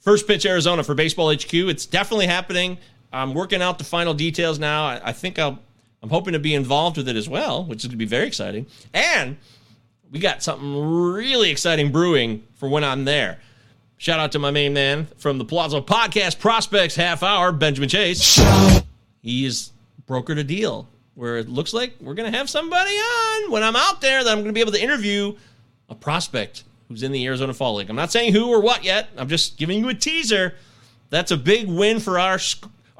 First Pitch Arizona for Baseball HQ. It's definitely happening. I'm working out the final details now. I, I think I'll. I'm hoping to be involved with it as well, which is going to be very exciting. And we got something really exciting brewing for when I'm there. Shout out to my main man from the Palazzo Podcast Prospects Half Hour, Benjamin Chase. He has brokered a deal where it looks like we're going to have somebody on when I'm out there that I'm going to be able to interview a prospect who's in the Arizona Fall League. I'm not saying who or what yet. I'm just giving you a teaser. That's a big win for our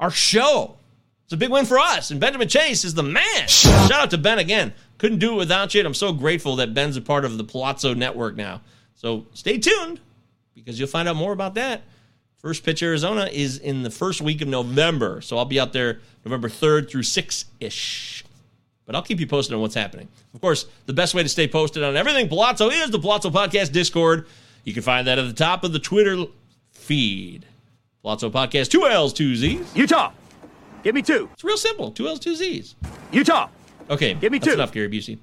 our show. It's a big win for us. And Benjamin Chase is the man. Shout out to Ben again. Couldn't do it without you. And I'm so grateful that Ben's a part of the Palazzo Network now. So stay tuned because you'll find out more about that. First Pitch Arizona is in the first week of November. So I'll be out there November 3rd through 6 ish. But I'll keep you posted on what's happening. Of course, the best way to stay posted on everything Palazzo is the Palazzo Podcast Discord. You can find that at the top of the Twitter feed. Palazzo Podcast, two L's, two Z's. Utah. Give me two. It's real simple. Two L's, two Z's. Utah. Okay. Give me two. enough, Gary Busey.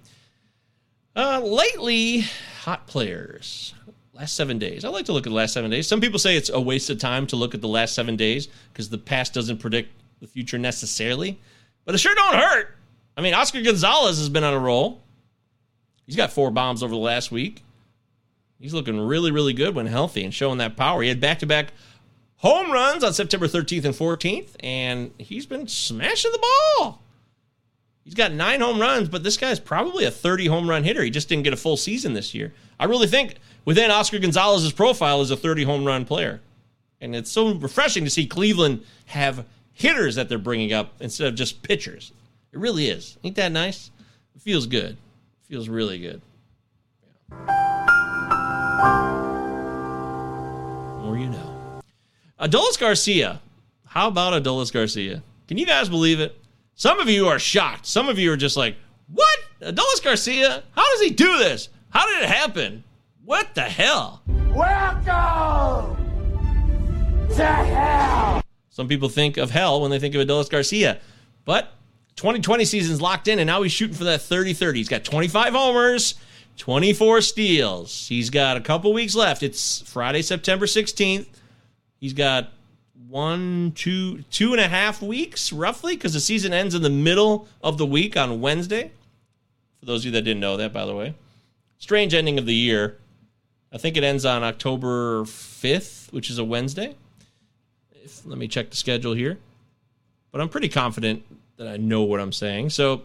Uh, lately, hot players. Last seven days. I like to look at the last seven days. Some people say it's a waste of time to look at the last seven days because the past doesn't predict the future necessarily. But it sure don't hurt. I mean, Oscar Gonzalez has been on a roll. He's got four bombs over the last week. He's looking really, really good when healthy and showing that power. He had back to back home runs on September 13th and 14th, and he's been smashing the ball. He's got nine home runs, but this guy's probably a 30 home run hitter. He just didn't get a full season this year. I really think within Oscar Gonzalez's profile is a 30 home run player. And it's so refreshing to see Cleveland have hitters that they're bringing up instead of just pitchers. It really is. Ain't that nice? It feels good. It feels really good. More you know. Adolis Garcia. How about Adolis Garcia? Can you guys believe it? Some of you are shocked. Some of you are just like, what? Adolis Garcia? How does he do this? How did it happen? What the hell? Welcome to hell. Some people think of hell when they think of Adolis Garcia. But 2020 season's locked in, and now he's shooting for that 30 30. He's got 25 homers, 24 steals. He's got a couple weeks left. It's Friday, September 16th. He's got one, two, two and a half weeks roughly, because the season ends in the middle of the week on Wednesday. For those of you that didn't know that, by the way, strange ending of the year. I think it ends on October 5th, which is a Wednesday. If, let me check the schedule here. But I'm pretty confident that I know what I'm saying. So,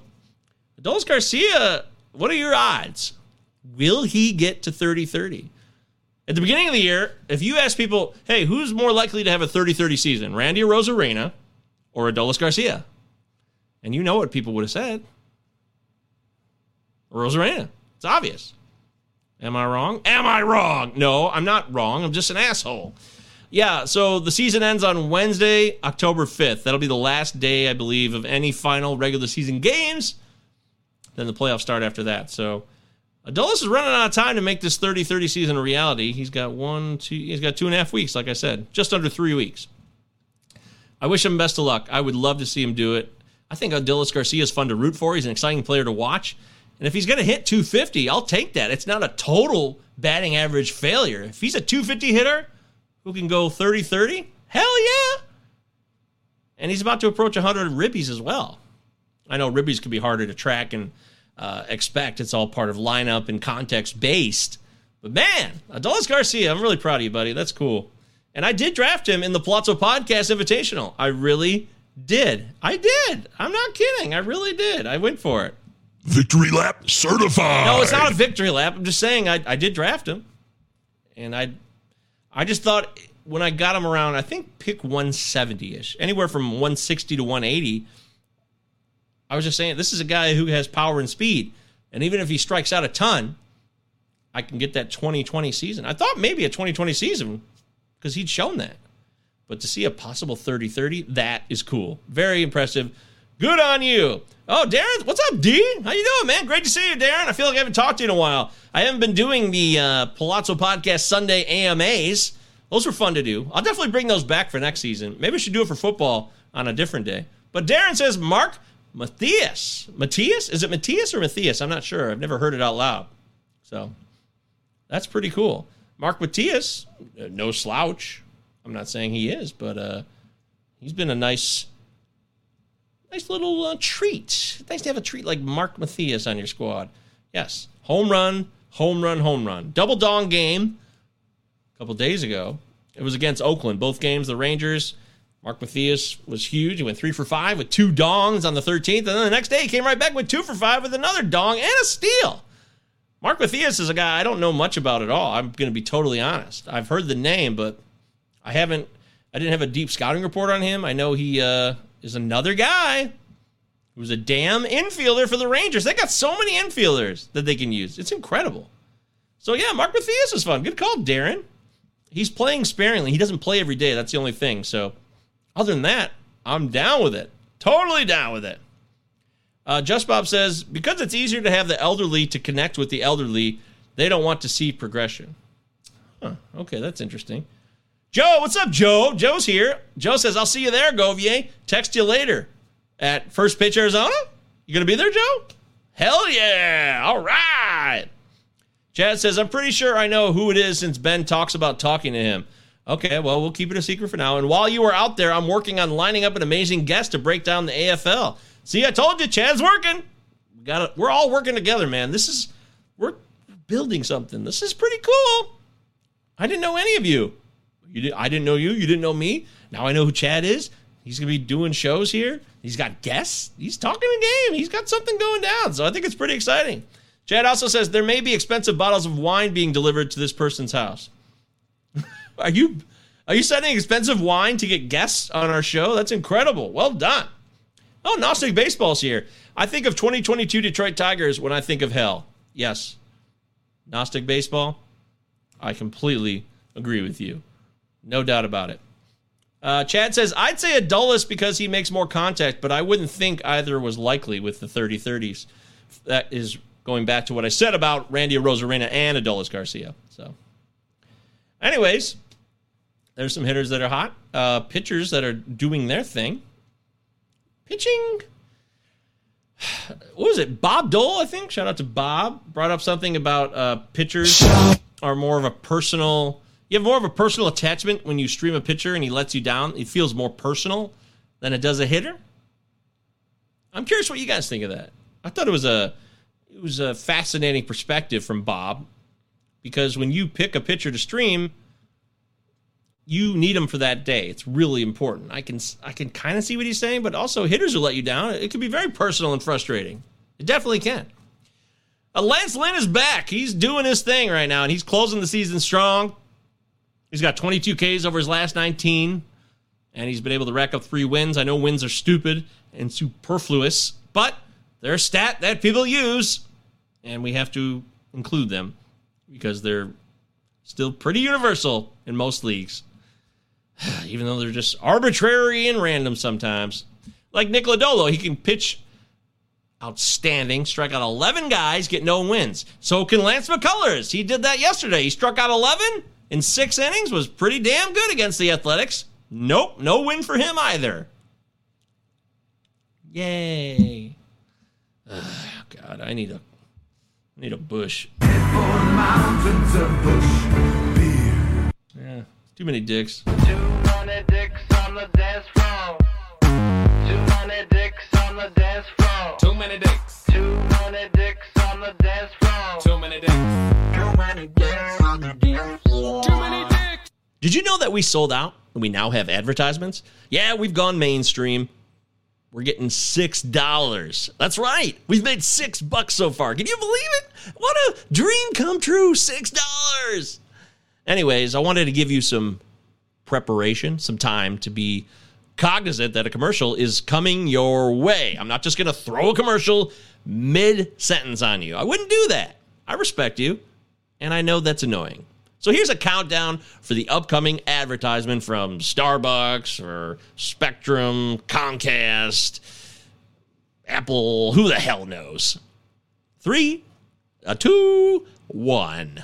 Adolis Garcia, what are your odds? Will he get to 30 30? At the beginning of the year, if you ask people, hey, who's more likely to have a 30 30 season, Randy Arozarena or Adolis Garcia? And you know what people would have said Arozarena. It's obvious. Am I wrong? Am I wrong? No, I'm not wrong. I'm just an asshole. Yeah, so the season ends on Wednesday, October 5th. That'll be the last day, I believe, of any final regular season games. Then the playoffs start after that. So Adolis is running out of time to make this 30-30 season a reality. He's got one, two, he's got two and a half weeks, like I said, just under three weeks. I wish him best of luck. I would love to see him do it. I think Adolis Garcia is fun to root for. He's an exciting player to watch. And if he's going to hit 250, I'll take that. It's not a total batting average failure. If he's a 250 hitter who can go 30 30, hell yeah. And he's about to approach 100 ribbies as well. I know ribbies can be harder to track and uh, expect. It's all part of lineup and context based. But man, Adolis Garcia, I'm really proud of you, buddy. That's cool. And I did draft him in the Palazzo Podcast Invitational. I really did. I did. I'm not kidding. I really did. I went for it. Victory lap certified. No, it's not a victory lap. I'm just saying I, I did draft him. And I I just thought when I got him around, I think pick 170 ish, anywhere from 160 to 180. I was just saying, this is a guy who has power and speed. And even if he strikes out a ton, I can get that 2020 season. I thought maybe a 2020 season because he'd shown that. But to see a possible 30 30, that is cool. Very impressive. Good on you. Oh, Darren, what's up, D? How you doing, man? Great to see you, Darren. I feel like I haven't talked to you in a while. I haven't been doing the uh, Palazzo Podcast Sunday AMAs. Those were fun to do. I'll definitely bring those back for next season. Maybe I should do it for football on a different day. But Darren says Mark Mathias. Mathias? Is it Mathias or Mathias? I'm not sure. I've never heard it out loud. So that's pretty cool. Mark Mathias, uh, no slouch. I'm not saying he is, but uh, he's been a nice, nice little uh, treat. Nice to have a treat like Mark Mathias on your squad. Yes, home run, home run, home run. Double dong game a couple days ago. It was against Oakland. Both games, the Rangers. Mark Mathias was huge. He went three for five with two dongs on the 13th. And then the next day, he came right back with two for five with another dong and a steal. Mark Mathias is a guy I don't know much about at all. I'm going to be totally honest. I've heard the name, but I haven't. I didn't have a deep scouting report on him. I know he uh, is another guy who's a damn infielder for the Rangers. They got so many infielders that they can use. It's incredible. So yeah, Mark Mathias is fun. Good call, Darren. He's playing sparingly. He doesn't play every day. That's the only thing. So other than that, I'm down with it. Totally down with it. Uh, Just Bob says because it's easier to have the elderly to connect with the elderly, they don't want to see progression. Huh. Okay, that's interesting. Joe, what's up, Joe? Joe's here. Joe says, I'll see you there, Govier. Text you later at First Pitch Arizona. You gonna be there, Joe? Hell yeah! All right. Chad says, I'm pretty sure I know who it is since Ben talks about talking to him. Okay, well, we'll keep it a secret for now. And while you are out there, I'm working on lining up an amazing guest to break down the AFL. See, I told you, Chad's working. We got. We're all working together, man. This is we're building something. This is pretty cool. I didn't know any of you. You did, I didn't know you. You didn't know me. Now I know who Chad is. He's gonna be doing shows here. He's got guests. He's talking a game. He's got something going down. So I think it's pretty exciting. Chad also says there may be expensive bottles of wine being delivered to this person's house. Are you are you sending expensive wine to get guests on our show? That's incredible. Well done. Oh, Gnostic Baseball's here. I think of 2022 Detroit Tigers when I think of hell. Yes. Gnostic Baseball, I completely agree with you. No doubt about it. Uh, Chad says, I'd say Adolis because he makes more contact, but I wouldn't think either was likely with the 30 30s. That is going back to what I said about Randy Arozarena and Adolis Garcia. So, anyways, there's some hitters that are hot, uh, pitchers that are doing their thing. Pitching, <sighs> what was it? Bob Dole, I think. Shout out to Bob. Brought up something about uh, pitchers are more of a personal. You have more of a personal attachment when you stream a pitcher and he lets you down. It feels more personal than it does a hitter. I'm curious what you guys think of that. I thought it was a it was a fascinating perspective from Bob because when you pick a pitcher to stream, you need him for that day. It's really important. I can I can kind of see what he's saying, but also hitters will let you down. It can be very personal and frustrating. It definitely can. Uh, Lance Lynn is back. He's doing his thing right now, and he's closing the season strong. He's got 22 Ks over his last 19, and he's been able to rack up three wins. I know wins are stupid and superfluous, but they're a stat that people use, and we have to include them. because they're still pretty universal in most leagues, <sighs> even though they're just arbitrary and random sometimes. Like Nick Lodolo, he can pitch outstanding, strike out 11 guys, get no wins. So can Lance McCullers. He did that yesterday. He struck out 11 in six innings, was pretty damn good against the Athletics. Nope, no win for him either. Yay. Ugh, <sighs> God, I need a I need a Busch. Yeah, too many dicks. On the dance floor. Too many dicks on the dance floor. Too many dicks. Too many dicks on the dance floor. Too many dicks. Too many dicks on the dance floor. Too many dicks. Did you know that we sold out and we now have advertisements? Yeah, we've gone mainstream. We're getting six dollars. That's right. We've made six bucks so far. Can you believe it? What a dream come true. Six dollars. Anyways, I wanted to give you some preparation, some time to be cognizant that a commercial is coming your way. I'm not just going to throw a commercial mid sentence on you. I wouldn't do that. I respect you, and I know that's annoying. So here's a countdown for the upcoming advertisement from Starbucks or Spectrum, Comcast, Apple, who the hell knows? Three, a two, one.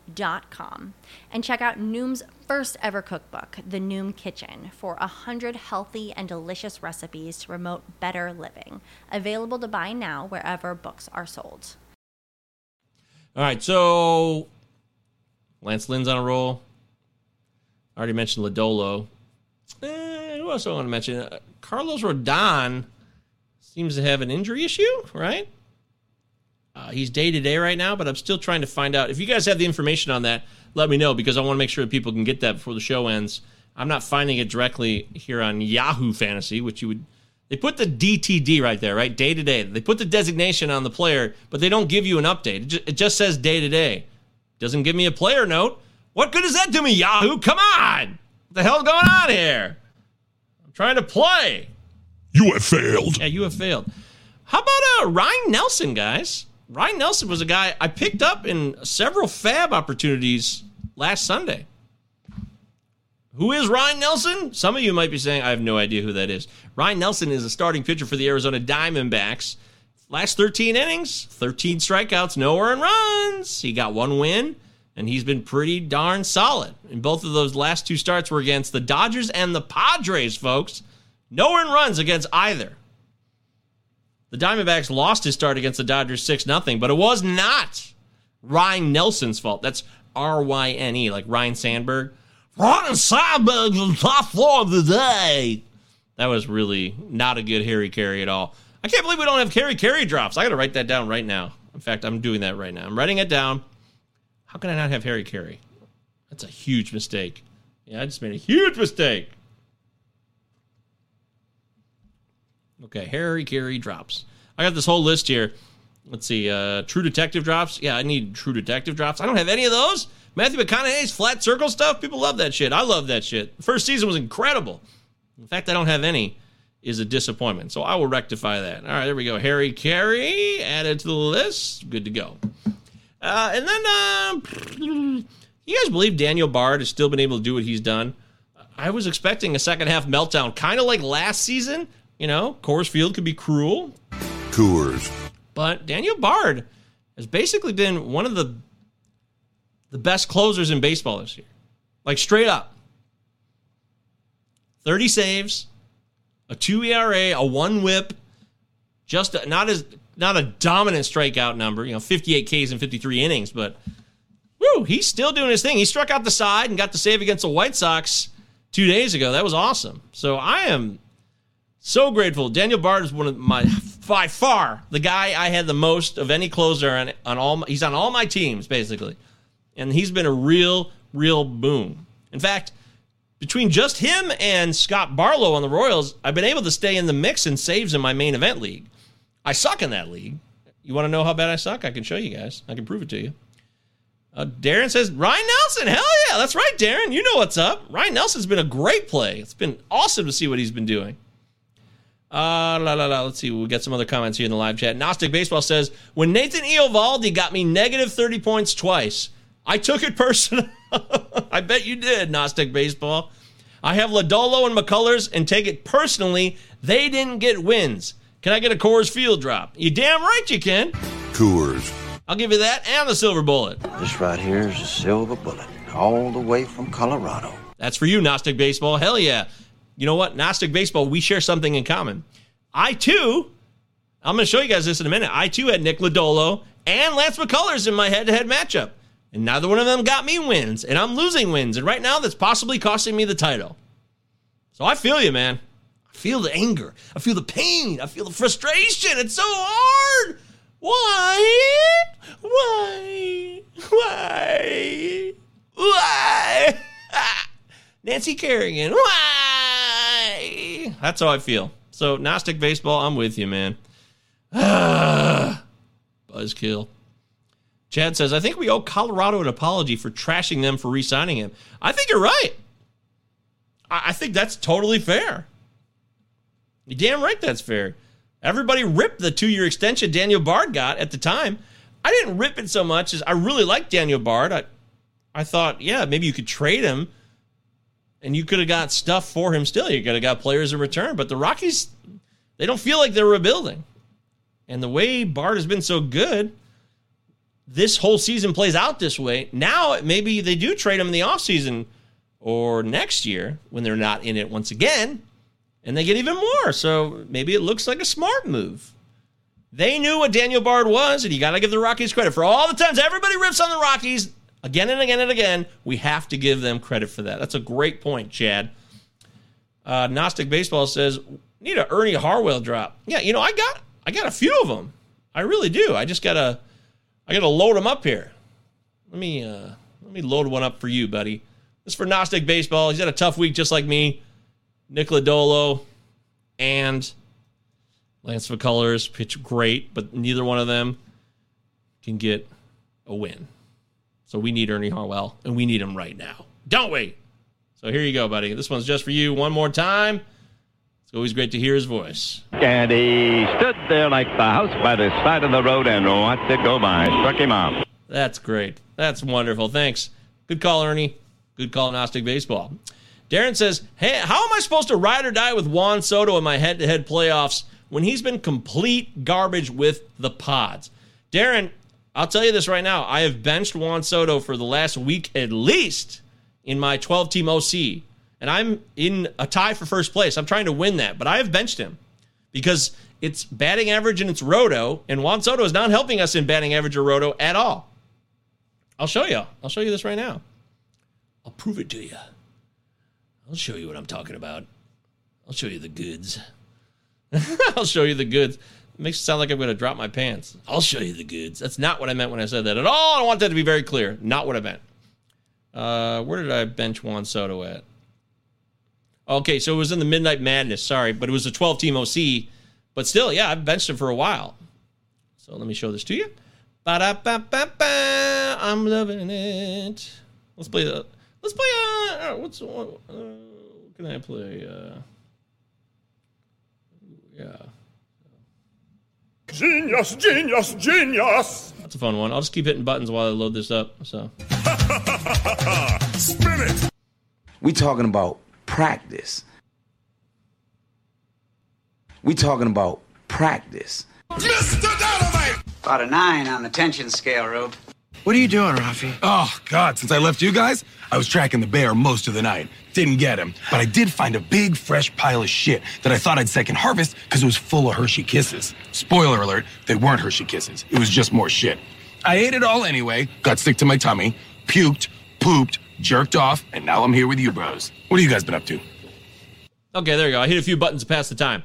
Dot com and check out Noom's first ever cookbook, The Noom Kitchen, for a hundred healthy and delicious recipes to promote better living. Available to buy now wherever books are sold. All right, so Lance Lynn's on a roll. I already mentioned Lodolo. Eh, who else do I want to mention? Uh, Carlos Rodon seems to have an injury issue, right? Uh, he's day to day right now, but I'm still trying to find out. If you guys have the information on that, let me know because I want to make sure that people can get that before the show ends. I'm not finding it directly here on Yahoo Fantasy, which you would. They put the DTD right there, right? Day to day. They put the designation on the player, but they don't give you an update. It just, it just says day to day. Doesn't give me a player note. What good does that do me, Yahoo? Come on! What the hell's going on here? I'm trying to play. You have failed. Yeah, you have failed. How about uh, Ryne Nelson, guys? Ryne Nelson was a guy I picked up in several FAAB opportunities last Sunday. Who is Ryne Nelson? Some of you might be saying, I have no idea who that is. Ryne Nelson is a starting pitcher for the Arizona Diamondbacks. Last 13 innings, 13 strikeouts, no earned runs. He got one win, and he's been pretty darn solid. And both of those last two starts were against the Dodgers and the Padres, folks. No earned runs against either. The Diamondbacks lost his start against the Dodgers 6 0, but it was not Ryne Nelson's fault. That's R Y N E, like Ryne Sandberg. Ryne Sandberg's on top floor of the day. That was really not a good Harry Caray at all. I can't believe we don't have Harry Caray drops. I got to write that down right now. In fact, I'm doing that right now. I'm writing it down. How can I not have Harry Caray? That's a huge mistake. Yeah, I just made a huge mistake. Okay, Harry Caray drops. I got this whole list here. Let's see. Uh, True Detective drops. Yeah, I need True Detective drops. I don't have any of those. Matthew McConaughey's flat circle stuff. People love that shit. I love that shit. The first season was incredible. The fact I don't have any is a disappointment. So I will rectify that. All right, there we go. Harry Caray added to the list. Good to go. Uh, and then, uh, <sniffs> you guys believe Daniel Bard has still been able to do what he's done? I was expecting a second half meltdown, kind of like last season. You know, Coors Field could be cruel. Coors. But Daniel Bard has basically been one of the the best closers in baseball this year. Like straight up. 30 saves, a 2 ERA, a 1 whip, just not as not a dominant strikeout number, you know, 58 Ks in 53 innings, but woo, he's still doing his thing. He struck out the side and got the save against the White Sox two days ago. That was awesome. So I am so grateful. Daniel Bard is one of my by far the guy I had the most of any closer on on all. My, he's on all my teams basically, and he's been a real real boom. In fact, between just him and Scott Barlow on the Royals, I've been able to stay in the mix and saves in my main event league. I suck in that league. You want to know how bad I suck? I can show you guys. I can prove it to you. Uh, Darren says, Ryne Nelson. Hell yeah. That's right, Darren. You know what's up. Ryne Nelson's been a great play. It's been awesome to see what he's been doing. Uh, la, la, la. Let's see. We'll get some other comments here in the live chat. Gnostic Baseball says, when Nathan Eovaldi got me negative 30 points twice, I took it personal. <laughs> I bet you did, Gnostic Baseball. I have Lodolo and McCullers and take it personally. They didn't get wins. Can I get a Coors Field drop? You damn right you can. Coors. I'll give you that and the silver bullet. This right here is a silver bullet, all the way from Colorado. That's for you, Gnostic Baseball. Hell yeah. You know what? Gnostic Baseball, we share something in common. I too, I'm going to show you guys this in a minute. I too had Nick Lodolo and Lance McCullers in my head to head matchup. And neither one of them got me wins. And I'm losing wins. And right now, that's possibly costing me the title. So I feel you, man. I feel the anger. I feel the pain. I feel the frustration. It's so hard. Why? Why? Why? Why? <laughs> Nancy Kerrigan. Why? That's how I feel. So, Gnostic Baseball, I'm with you, man. <sighs> Buzzkill. Chad says, I think we owe Colorado an apology for trashing them for re signing him. I think you're right. I, I think that's totally fair. You're damn right that's fair. Everybody ripped the two year extension Daniel Bard got at the time. I didn't rip it so much as I really liked Daniel Bard. I, I thought, yeah, maybe you could trade him and you could have got stuff for him still. You could have got players in return. But the Rockies, they don't feel like they're rebuilding. And the way Bard has been so good, this whole season plays out this way. Now, maybe they do trade him in the offseason or next year when they're not in it once again and they get even more. So maybe it looks like a smart move. They knew what Daniel Bard was, and you got to give the Rockies credit for all the times everybody rips on the Rockies again and again and again. We have to give them credit for that. That's a great point, Chad. Uh, Gnostic Baseball says need a Ernie Harwell drop. Yeah, you know I got I got a few of them. I really do. I just gotta I gotta load them up here. Let me uh, let me load one up for you, buddy. This is for Gnostic Baseball. He's had a tough week just like me. Nick Lodolo and Lance McCullers pitch great, but neither one of them can get a win. So we need Ernie Harwell, and we need him right now. Don't we? So here you go, buddy. This one's just for you one more time. It's always great to hear his voice. And he stood there like the house by the side of the road and watched it go by. Struck him out. That's great. That's wonderful. Thanks. Good call, Ernie. Good call, Gnostic Baseball. Darren says, Hey, how am I supposed to ride or die with Juan Soto in my head to head playoffs when he's been complete garbage with the pods? Darren, I'll tell you this right now. I have benched Juan Soto for the last week at least in my 12 team OC, and I'm in a tie for first place. I'm trying to win that, but I have benched him because it's batting average and it's roto, and Juan Soto is not helping us in batting average or roto at all. I'll show you. I'll show you this right now. I'll prove it to you. I'll show you what I'm talking about. I'll show you the goods. <laughs> I'll show you the goods. Makes it sound like I'm going to drop my pants. I'll show you the goods. That's not what I meant when I said that at all. I want that to be very clear. Not what I meant. Uh, where did I bench Juan Soto at? Okay, so it was in the Midnight Madness. Sorry, but it was a 12 team OC. But still, yeah, I've benched him for a while. So let me show this to you. Ba-da-ba-ba-ba. I'm loving it. Let's play the. Let's play. Uh, what's uh, what can I play? Uh, yeah. Genius, genius, genius! That's a fun one. I'll just keep hitting buttons while I load this up. So. <laughs> Spin it! We talking about practice. We talking about practice. Mr. Dynamite! About a nine on the tension scale, Rube. What are you doing, Rafi? Oh, God, since I left you guys, I was tracking the bear most of the night. Didn't get him, but I did find a big, fresh pile of shit that I thought I'd second harvest because it was full of Hershey Kisses. Spoiler alert, they weren't Hershey Kisses. It was just more shit. I ate it all anyway, got sick to my tummy, puked, pooped, jerked off, and now I'm here with you bros. What have you guys been up to? Okay, there you go. I hit a few buttons to pass the time.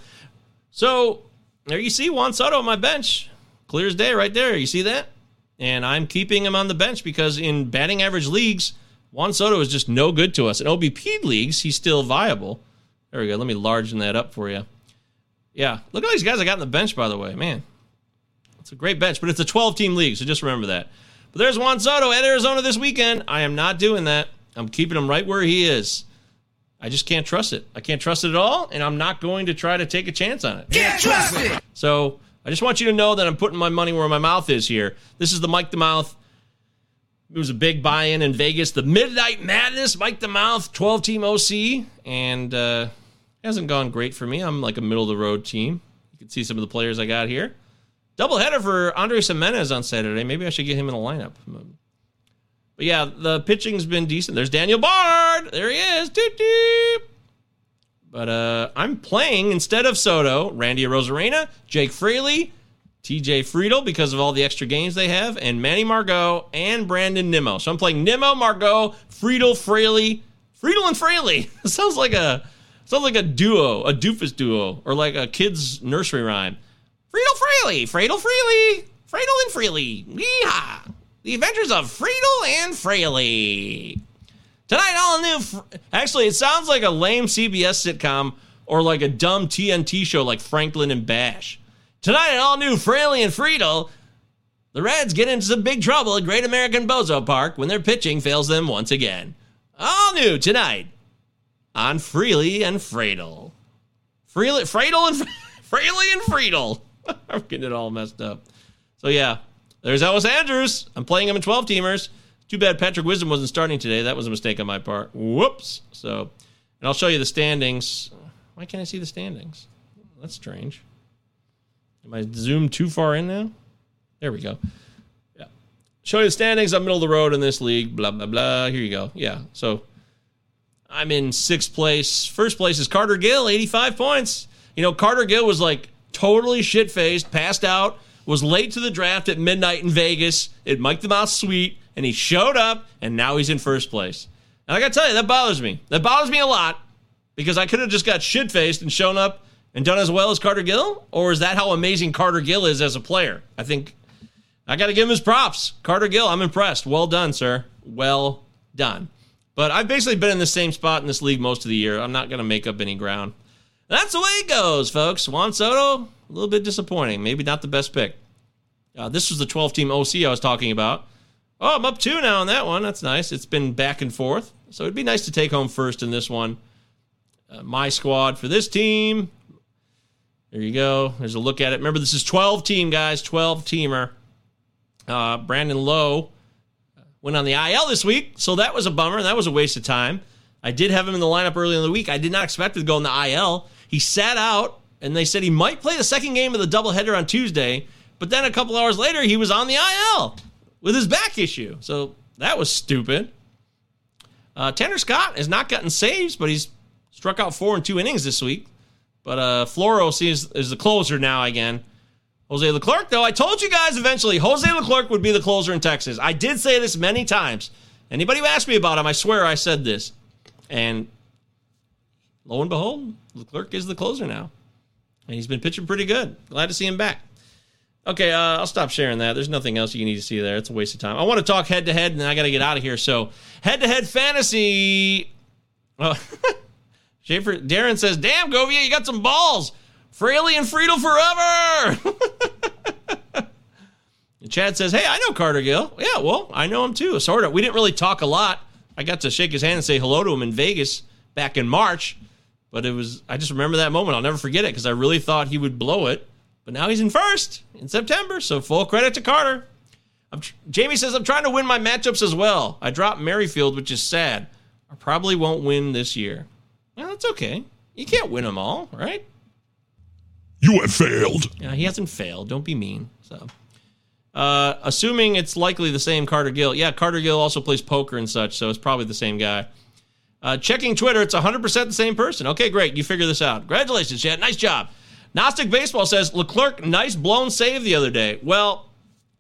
So there you see Juan Soto on my bench. Clear as day right there. You see that? And I'm keeping him on the bench because in batting average leagues, Juan Soto is just no good to us. In OBP leagues, he's still viable. There we go. Let me largen that up for you. Yeah, look at all these guys I got on the bench, by the way. Man, it's a great bench, but it's a 12 team league, so just remember that. But there's Juan Soto at Arizona this weekend. I am not doing that. I'm keeping him right where he is. I just can't trust it. I can't trust it at all, and I'm not going to try to take a chance on it. Can't trust it. So I just want you to know that I'm putting my money where my mouth is here. This is the Mike the Mouth. It was a big buy-in in Vegas. The Midnight Madness, Mike the Mouth, 12 team OC, and uh, hasn't gone great for me. I'm like a middle of the road team. You can see some of the players I got here. Double header for Andre Jimenez on Saturday. Maybe I should get him in the lineup. But yeah, the pitching's been decent. There's Daniel Bard. There he is. Doot, doot. But uh, I'm playing instead of Soto, Randy Arozarena, Jake Fraley, TJ Friedl because of all the extra games they have, and Manny Margot and Brandon Nimmo. So I'm playing Nimmo, Margot, Friedl, Fraley, Friedl and Fraley. <laughs> sounds like a sounds like a duo, a doofus duo, or like a kid's nursery rhyme. Friedl Fraley, Friedl Fraley, Friedl and Fraley. Yeehaw! The Adventures of Friedl and Fraley. Tonight, all new. Fr- Actually, it sounds like a lame CBS sitcom or like a dumb TNT show like Franklin and Bash. Tonight, an all new Fraley and Friedl. The Reds get into some big trouble at Great American Bozo Park when their pitching fails them once again. All new tonight on Freely and Friedl. Freely, Friedl and Freely <laughs> and Friedl. <laughs> I'm getting it all messed up. So yeah, there's Elvis Andrus. I'm playing him in 12 teamers. Too bad Patrick Wisdom wasn't starting today. That was a mistake on my part. Whoops. So, and I'll show you the standings. Why can't I see the standings? That's strange. Am I zoomed too far in now? There we go. Yeah. Show you the standings. I'm middle of the road in this league. Blah, blah, blah. Here you go. Yeah. So I'm in sixth place. First place is Carter Gill, 85 points. You know, Carter Gill was like totally shit faced, passed out, was late to the draft at midnight in Vegas at Mike the Mouse Suite, and he showed up, and now he's in first place. And I gotta tell you, that bothers me. That bothers me a lot because I could have just got shit faced and shown up and done as well as Carter Gill. Or is that how amazing Carter Gill is as a player? I think I got to give him his props. Carter Gill, I'm impressed. Well done, sir. Well done. But I've basically been in the same spot in this league most of the year. I'm not to make up any ground. That's the way it goes, folks. Juan Soto, a little bit disappointing. Maybe not the best pick. Uh, this was the 12 team OC I was talking about. Oh, I'm up two now on that one. That's nice. It's been back and forth. So it'd be nice to take home first in this one. Uh, my squad for this team. There you go. There's a look at it. Remember, this is 12 team, guys. 12 teamer. Uh, Brandon Lowe went on the IL this week, so that was a bummer. That was a waste of time. I did have him in the lineup early in the week. I did not expect him to go in the IL. He sat out, and they said he might play the second game of the doubleheader on Tuesday, but then a couple hours later, he was on the IL with his back issue. So that was stupid. Uh, Tanner Scott has not gotten saves, but he's struck out four and two innings this week. But uh, Floro sees is the closer now again. Jose Leclerc, though, I told you guys eventually Jose Leclerc would be the closer in Texas. I did say this many times. Anybody who asked me about him, I swear I said this. And lo and behold, Leclerc is the closer now. And he's been pitching pretty good. Glad to see him back. Okay, uh, I'll stop sharing that. There's nothing else you need to see there. It's a waste of time. I want to talk head to head, and I got to get out of here. So, head to head fantasy. Oh, <laughs> Schaefer, Darren says, "Damn, Govier, you got some balls. Fraley and Friedl forever." <laughs> Chad says, "Hey, I know Carter Gill. Yeah, well, I know him too. Sort of. We didn't really talk a lot. I got to shake his hand and say hello to him in Vegas back in March, but it was I just remember that moment. I'll never forget it because I really thought he would blow it." But now he's in first in September, so full credit to Carter. Tr- Jamie says, I'm trying to win my matchups as well. I dropped Merrifield, which is sad. I probably won't win this year. Well, that's okay. You can't win them all, right? You have failed. Yeah, he hasn't failed. Don't be mean. So, Uh, assuming it's likely the same Carter Gill. Yeah, Carter Gill also plays poker and such, so it's probably the same guy. Uh, checking Twitter, it's 100% the same person. Okay, great. You figure this out. Congratulations, Chad. Nice job. Gnostic Baseball says Leclerc, nice blown save the other day. Well,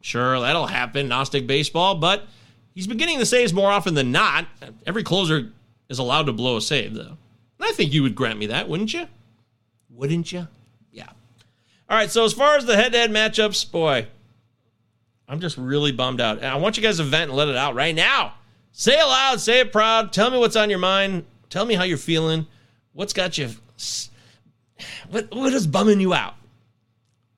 sure, that'll happen, Gnostic Baseball, but he's been getting the saves more often than not. Every closer is allowed to blow a save, though. And I think you would grant me that, wouldn't you? Wouldn't you? Yeah. All right, so as far as the head to head matchups, boy, I'm just really bummed out. And I want you guys to vent and let it out right now. Say it loud, say it proud. Tell me what's on your mind. Tell me how you're feeling. What's got you. What, what is bumming you out?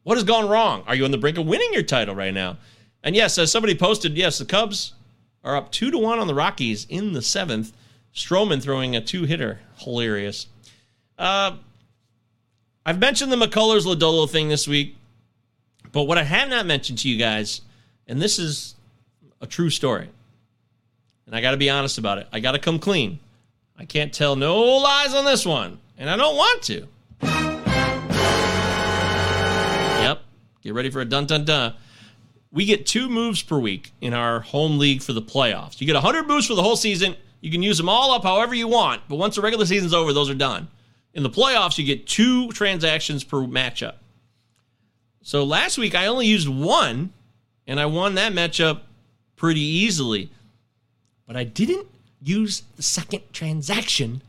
What has gone wrong? Are you on the brink of winning your title right now? And yes, as somebody posted, yes, the Cubs are up two to one on the Rockies in the seventh. Stroman throwing a two hitter. Hilarious. Uh, I've mentioned the McCullers Lodolo thing this week, but what I have not mentioned to you guys, and this is a true story, and I got to be honest about it. I got to come clean. I can't tell no lies on this one, and I don't want to. Yep. Get ready for a dun dun dun. We get two moves per week in our home league for the playoffs. You get 100 moves for the whole season. You can use them all up however you want, but once the regular season's over, those are done. In the playoffs, you get two transactions per matchup. So last week, I only used one, and I won that matchup pretty easily. But I didn't use the second transaction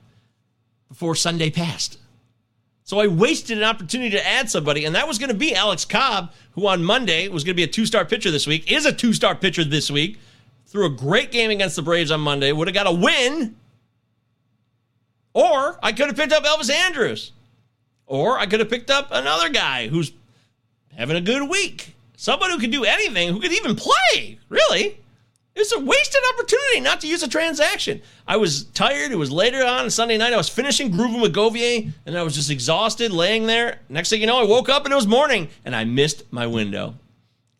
before Sunday passed. So I wasted an opportunity to add somebody, and that was going to be Alex Cobb, who on Monday was going to be a two star pitcher this week, is a two star pitcher this week, threw a great game against the Braves on Monday, would have got a win. Or I could have picked up Elvis Andrus. Or I could have picked up another guy who's having a good week. Someone who could do anything, who could even play, really. It's a wasted opportunity not to use a transaction. I was tired. It was later on Sunday night. I was finishing grooving with Govier, and I was just exhausted, laying there. Next thing you know, I woke up and it was morning, and I missed my window.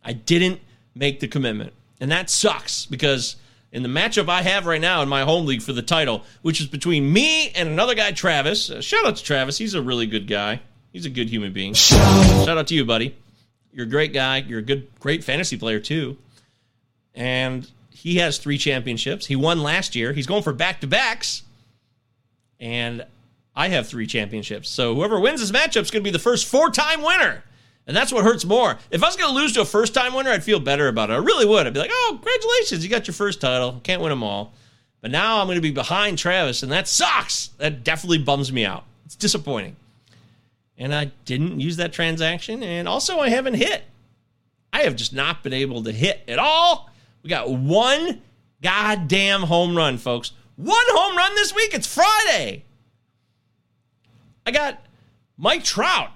I didn't make the commitment, and that sucks because in the matchup I have right now in my home league for the title, which is between me and another guy, Travis. Uh, shout out to Travis. He's a really good guy. He's a good human being. Shout out to you, buddy. You're a great guy. You're a good, great fantasy player too. And he has three championships. He won last year. He's going for back to backs. And I have three championships. So whoever wins this matchup is going to be the first four time winner. And that's what hurts more. If I was going to lose to a first time winner, I'd feel better about it. I really would. I'd be like, oh, congratulations, you got your first title. Can't win them all. But now I'm going to be behind Travis, and that sucks. That definitely bums me out. It's disappointing. And I didn't use that transaction. And also, I haven't hit. I have just not been able to hit at all. We got one goddamn home run, folks. One home run this week. It's Friday. I got Mike Trout,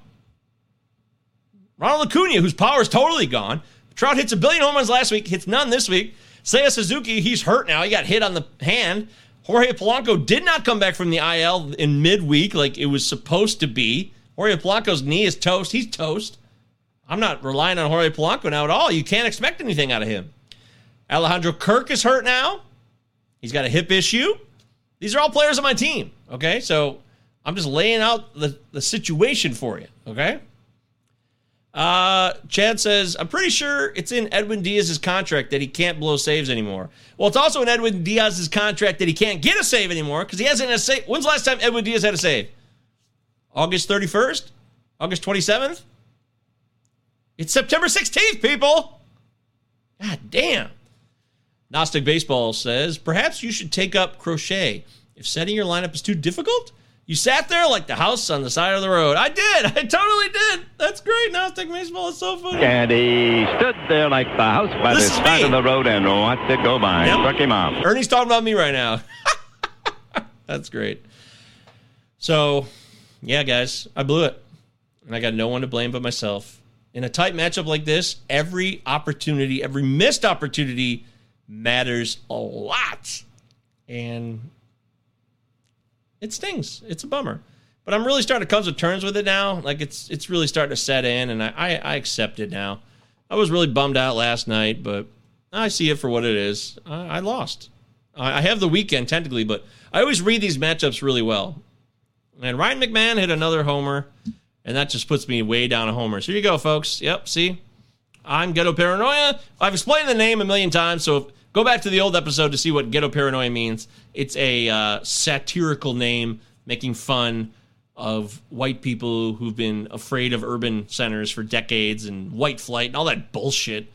Ronald Acuna, whose power is totally gone. Trout hits a billion home runs last week, hits none this week. Seiya Suzuki, he's hurt now. He got hit on the hand. Jorge Polanco did not come back from the IL in midweek like it was supposed to be. Jorge Polanco's knee is toast. He's toast. I'm not relying on Jorge Polanco now at all. You can't expect anything out of him. Alejandro Kirk is hurt now. He's got a hip issue. These are all players on my team. Okay. So I'm just laying out the, the situation for you. Okay. Uh, Chad says, I'm pretty sure it's in Edwin Diaz's contract that he can't blow saves anymore. Well, it's also in Edwin Diaz's contract that he can't get a save anymore because he hasn't had a save. When's the last time Edwin Diaz had a save? August 31st? August 27th? It's September 16th, people. God damn. Gnostic Baseball says, perhaps you should take up crochet. If setting your lineup is too difficult, you sat there like the house on the side of the road. I did. I totally did. That's great. Gnostic Baseball is so funny. And he stood there like the house by This the side me. of the road and watched it go by. Yep. Struck him off. Ernie's talking about me right now. <laughs> That's great. So, yeah, guys, I blew it. And I got no one to blame but myself. In a tight matchup like this, every opportunity, every missed opportunity matters a lot. And it stings. It's a bummer. But I'm really starting to come to terms with it now. Like it's it's really starting to set in and I, I, I accept it now. I was really bummed out last night, but I see it for what it is. I, I lost. I, I have the weekend technically, but I always read these matchups really well. And Ryan McMahon hit another homer, and that just puts me way down a homer. So here you go, folks. Yep, see? I'm Ghetto Paranoia. I've explained the name a million times, so go back to the old episode to see what Ghetto Paranoia means. It's a uh, satirical name making fun of white people who've been afraid of urban centers for decades and white flight and all that bullshit.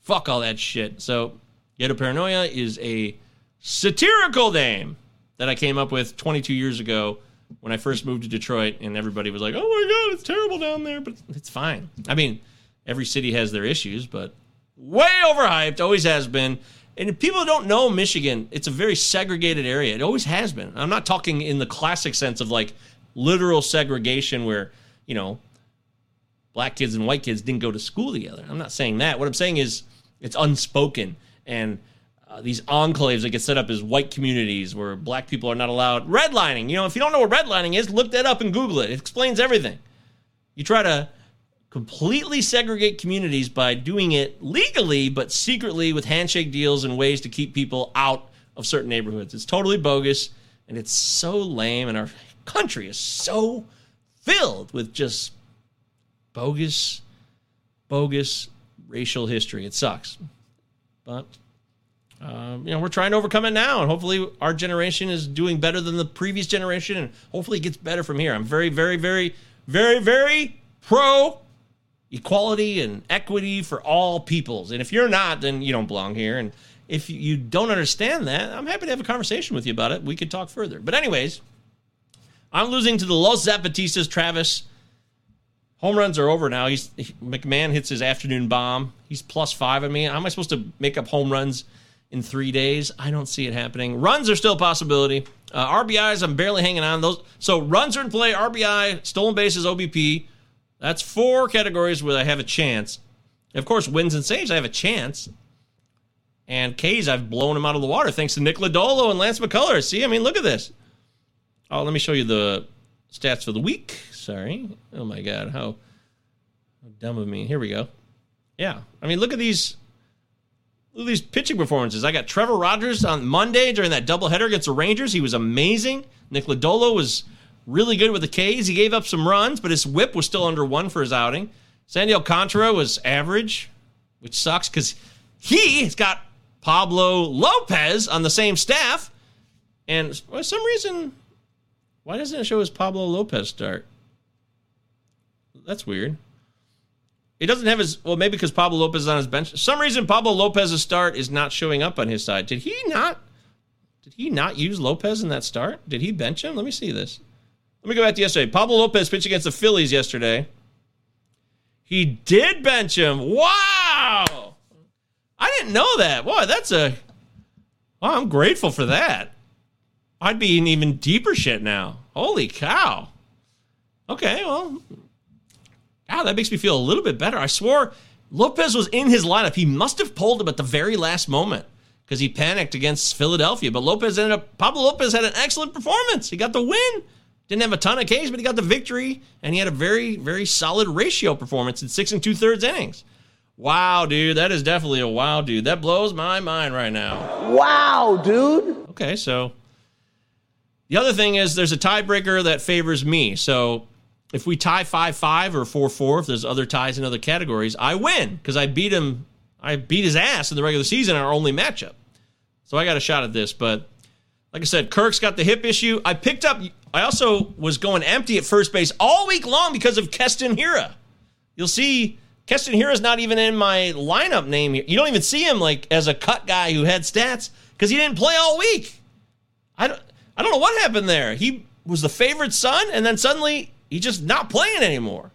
Fuck all that shit. So, Ghetto Paranoia is a satirical name that I came up with 22 years ago when I first moved to Detroit, and everybody was like, "Oh my god, it's terrible down there," but it's fine. I mean, every city has their issues, but way overhyped, always has been. And if people don't know Michigan, it's a very segregated area. It always has been. I'm not talking in the classic sense of like literal segregation where, you know, black kids and white kids didn't go to school together. I'm not saying that. What I'm saying is it's unspoken and uh, these enclaves that get set up as white communities where black people are not allowed. Redlining, you know, if you don't know what redlining is, look that up and Google it. It explains everything. You try to completely segregate communities by doing it legally, but secretly with handshake deals and ways to keep people out of certain neighborhoods. It's totally bogus and it's so lame, and our country is so filled with just bogus, bogus racial history. It sucks. But um, you know, we're trying to overcome it now, and hopefully, our generation is doing better than the previous generation, and hopefully, it gets better from here. I'm very, very, very, very, very pro equality and equity for all peoples. And if you're not, then you don't belong here. And if you don't understand that, I'm happy to have a conversation with you about it. We could talk further. But, anyways, I'm losing to the Los Zapatistas, Travis. Home runs are over now. He's McMahon hits his afternoon bomb. He's plus five on me. How am I supposed to make up home runs in three days? I don't see it happening. Runs are still a possibility. Uh, RBIs, I'm barely hanging on those. So runs are in play. RBI, stolen bases, OBP. That's four categories where I have a chance. Of course, wins and saves, I have a chance. And K's, I've blown him out of the water thanks to Nick Lodolo and Lance McCullers. See, I mean, look at this. Oh, let me show you the stats for the week. Sorry. Oh my God, how, how dumb of me. Here we go. Yeah, I mean, look at these. Look at these pitching performances. I got Trevor Rogers on Monday during that doubleheader against the Rangers. He was amazing. Nick Lodolo was really good with the K's. He gave up some runs, but his whip was still under one for his outing. Sandy Alcantara was average, which sucks because he has got Pablo Lopez on the same staff. And for some reason, why doesn't it show his Pablo Lopez start? That's weird. He doesn't have his well, maybe because Pablo Lopez is on his bench. For some reason Pablo Lopez's start is not showing up on his side. Did he not? Did he not use Lopez in that start? Did he bench him? Let me see this. Let me go back to yesterday. Pablo Lopez pitched against the Phillies yesterday. He did bench him. Wow! I didn't know that. Boy, that's a. Wow, I'm grateful for that. I'd be in even deeper shit now. Holy cow. Okay, well, God, that makes me feel a little bit better. I swore Lopez was in his lineup. He must have pulled him at the very last moment because he panicked against Philadelphia. But Lopez ended up, Pablo Lopez had an excellent performance. He got the win. Didn't have a ton of Ks, but he got the victory, and he had a very, very solid ratio performance in six and two thirds innings. Wow, dude, that is definitely a wow, dude. That blows my mind right now. Wow, dude. Okay, so the other thing is there's a tiebreaker that favors me. So if we tie 5 5 or 4 4, if there's other ties in other categories, I win because I beat him. I beat his ass in the regular season, our only matchup. So I got a shot at this. But like I said, Kirk's got the hip issue. I picked up, I also was going empty at first base all week long because of Keston Hiura. You'll see Keston Hiura's not even in my lineup name here. You don't even see him like as a cut guy who had stats because he didn't play all week. I don't, I don't know what happened there. He was the favorite son, and then suddenly he's just not playing anymore.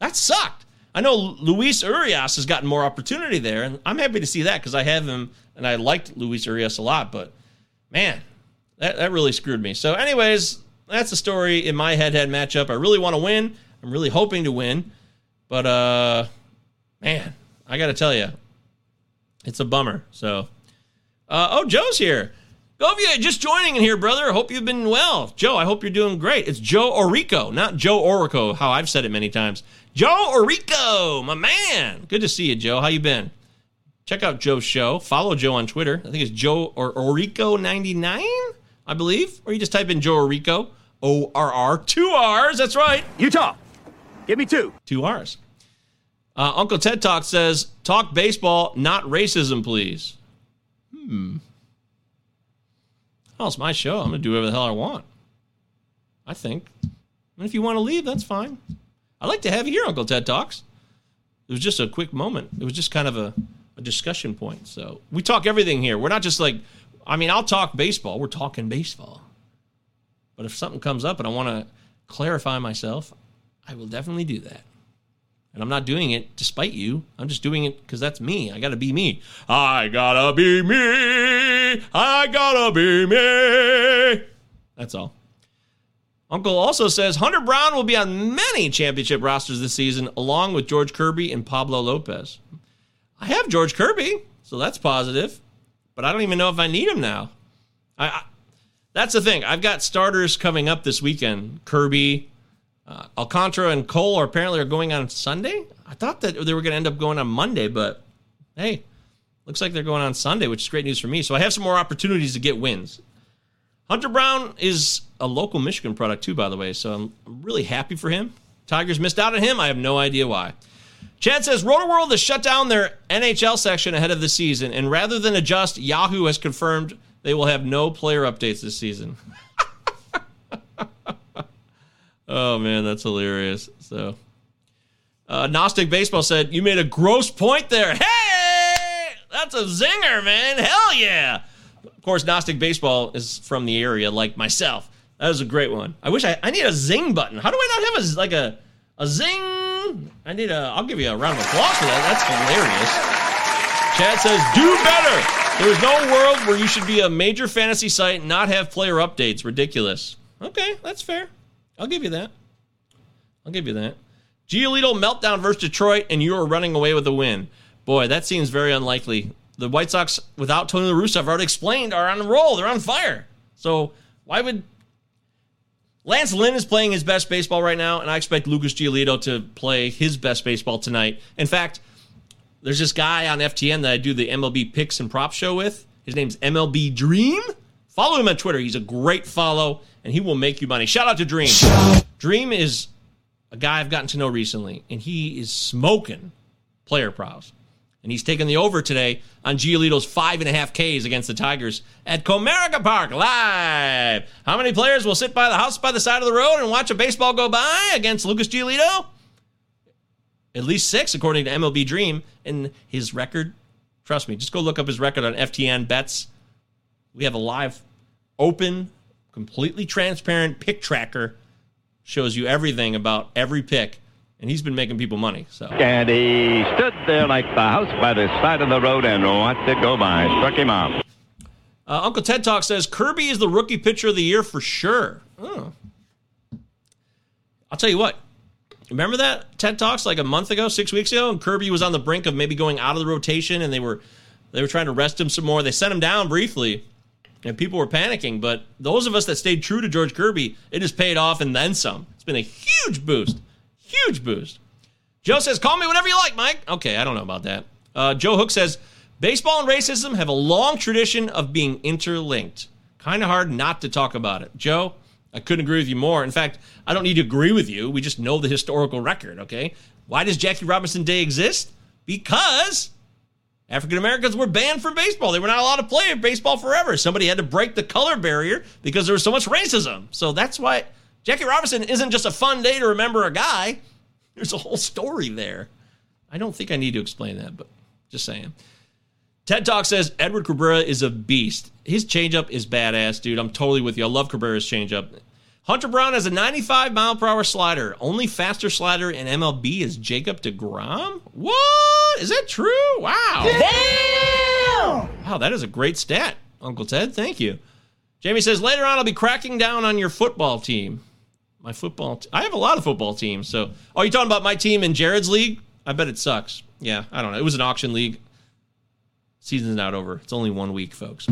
That sucked. I know Luis Urias has gotten more opportunity there, and I'm happy to see that because I have him and I liked Luis Urias a lot. But man, that, that really screwed me. So, anyways, that's the story in my head-head matchup. I really want to win. I'm really hoping to win, but uh, man, I got to tell you, it's a bummer. So, uh, oh, Joe's here. Govier, just joining in here, brother. Hope you've been well. Joe, I hope you're doing great. It's Joe Orrico, not Joe Orico, how I've said it many times. Joe Orrico, my man. Good to see you, Joe. How you been? Check out Joe's show. Follow Joe on Twitter. I think it's Joe or Orico99, I believe. Or you just type in Joe Orrico. O R R. Two R's. That's right. Utah. Give me two. Two R's. Uh, Uncle Ted Talk says, talk baseball, not racism, please. Hmm. Oh, it's my show. I'm going to do whatever the hell I want. I think. And if you want to leave, that's fine. I'd like to have you here, Uncle Ted Talks. It was just a quick moment. It was just kind of a, a discussion point. So we talk everything here. We're not just like, I mean, I'll talk baseball. We're talking baseball. But if something comes up and I want to clarify myself, I will definitely do that. And I'm not doing it despite you. I'm just doing it because that's me. I got to be me. I gotta be me. I gotta be me. That's all. Uncle also says Hunter Brown will be on many championship rosters this season, along with George Kirby and Pablo Lopez. I have George Kirby, so that's positive, but I don't even know if I need him now. I that's the thing. I've got starters coming up this weekend. Kirby, uh, Alcantara, and Cole are apparently are going on Sunday. I thought that they were going to end up going on Monday, but hey, looks like they're going on Sunday, which is great news for me. So I have some more opportunities to get wins. Hunter Brown is a local Michigan product too, by the way. So I'm really happy for him. Tigers missed out on him. I have no idea why. Chad says Roto World has shut down their NHL section ahead of the season, and rather than adjust, Yahoo has confirmed they will have no player updates this season. <laughs> oh man, that's hilarious. So, uh, Gnostic Baseball said you made a gross point there. Hey, that's a zinger, man. Hell yeah. Of course, Gnostic Baseball is from the area, like myself. That was a great one. I wish I, I need a zing button. How do I not have a like a a zing? I need a. I'll give you a round of applause for that. That's hilarious. Chad says, "Do better." There is no world where you should be a major fantasy site and not have player updates. Ridiculous. Okay, that's fair. I'll give you that. I'll give you that. Giolito meltdown versus Detroit, and you are running away with the win. Boy, that seems very unlikely. The White Sox, without Tony La Russa, I've already explained, are on the roll. They're on fire. So why would Lance Lynn is playing his best baseball right now, and I expect Lucas Giolito to play his best baseball tonight. In fact, there's this guy on FTN that I do the MLB picks and prop show with. His name's MLB Dream. Follow him on Twitter. He's a great follow, and he will make you money. Shout out to Dream. Dream is a guy I've gotten to know recently, and he is smoking player props. And he's taking the over today on Giolito's five and a half Ks against the Tigers at Comerica Park live. How many players will sit by the house by the side of the road and watch a baseball go by against Lucas Giolito? At least six, according to MLB Dream. And his record, trust me, just go look up his record on FTN Bets. We have a live, open, completely transparent pick tracker. Shows you everything about every pick and he's been making people money. So And he stood there like the house by the side of the road and watched it go by. Struck him out. uh, Uncle Ted Talk says Kirby is the rookie pitcher of the year for sure. Oh. I'll tell you what. Remember that TED Talks like a month ago, six weeks ago, and Kirby was on the brink of maybe going out of the rotation, and they were they were trying to rest him some more. They sent him down briefly, and people were panicking. But those of us that stayed true to George Kirby, it has paid off and then some. It's been a huge boost, huge boost. Joe says, "Call me whatever you like, Mike." Okay, I don't know about that. Uh, Joe Hook says, "Baseball and racism have a long tradition of being interlinked. Kind of hard not to talk about it." Joe, I couldn't agree with you more. In fact, I don't need to agree with you. We just know the historical record. Okay, why does Jackie Robinson Day exist? Because African Americans were banned from baseball. They were not allowed to play baseball forever. Somebody had to break the color barrier because there was so much racism. So that's why Jackie Robinson isn't just a fun day to remember a guy. There's a whole story there. I don't think I need to explain that, but just saying. TED Talk says Edward Cabrera is a beast. His changeup is badass, dude. I'm totally with you. I love Cabrera's changeup. Hunter Brown has a 95 mile per hour slider. Only faster slider in MLB is Jacob DeGrom. What? Is that true? Wow. Damn! Wow, that is a great stat, Uncle Ted. Thank you. Jamie says later on I'll be cracking down on your football team. My football. T- I have a lot of football teams. So, oh, you talking about my team in Jared's league? I bet it sucks. Yeah, I don't know. It was an auction league. Season's not over. It's only one week, folks.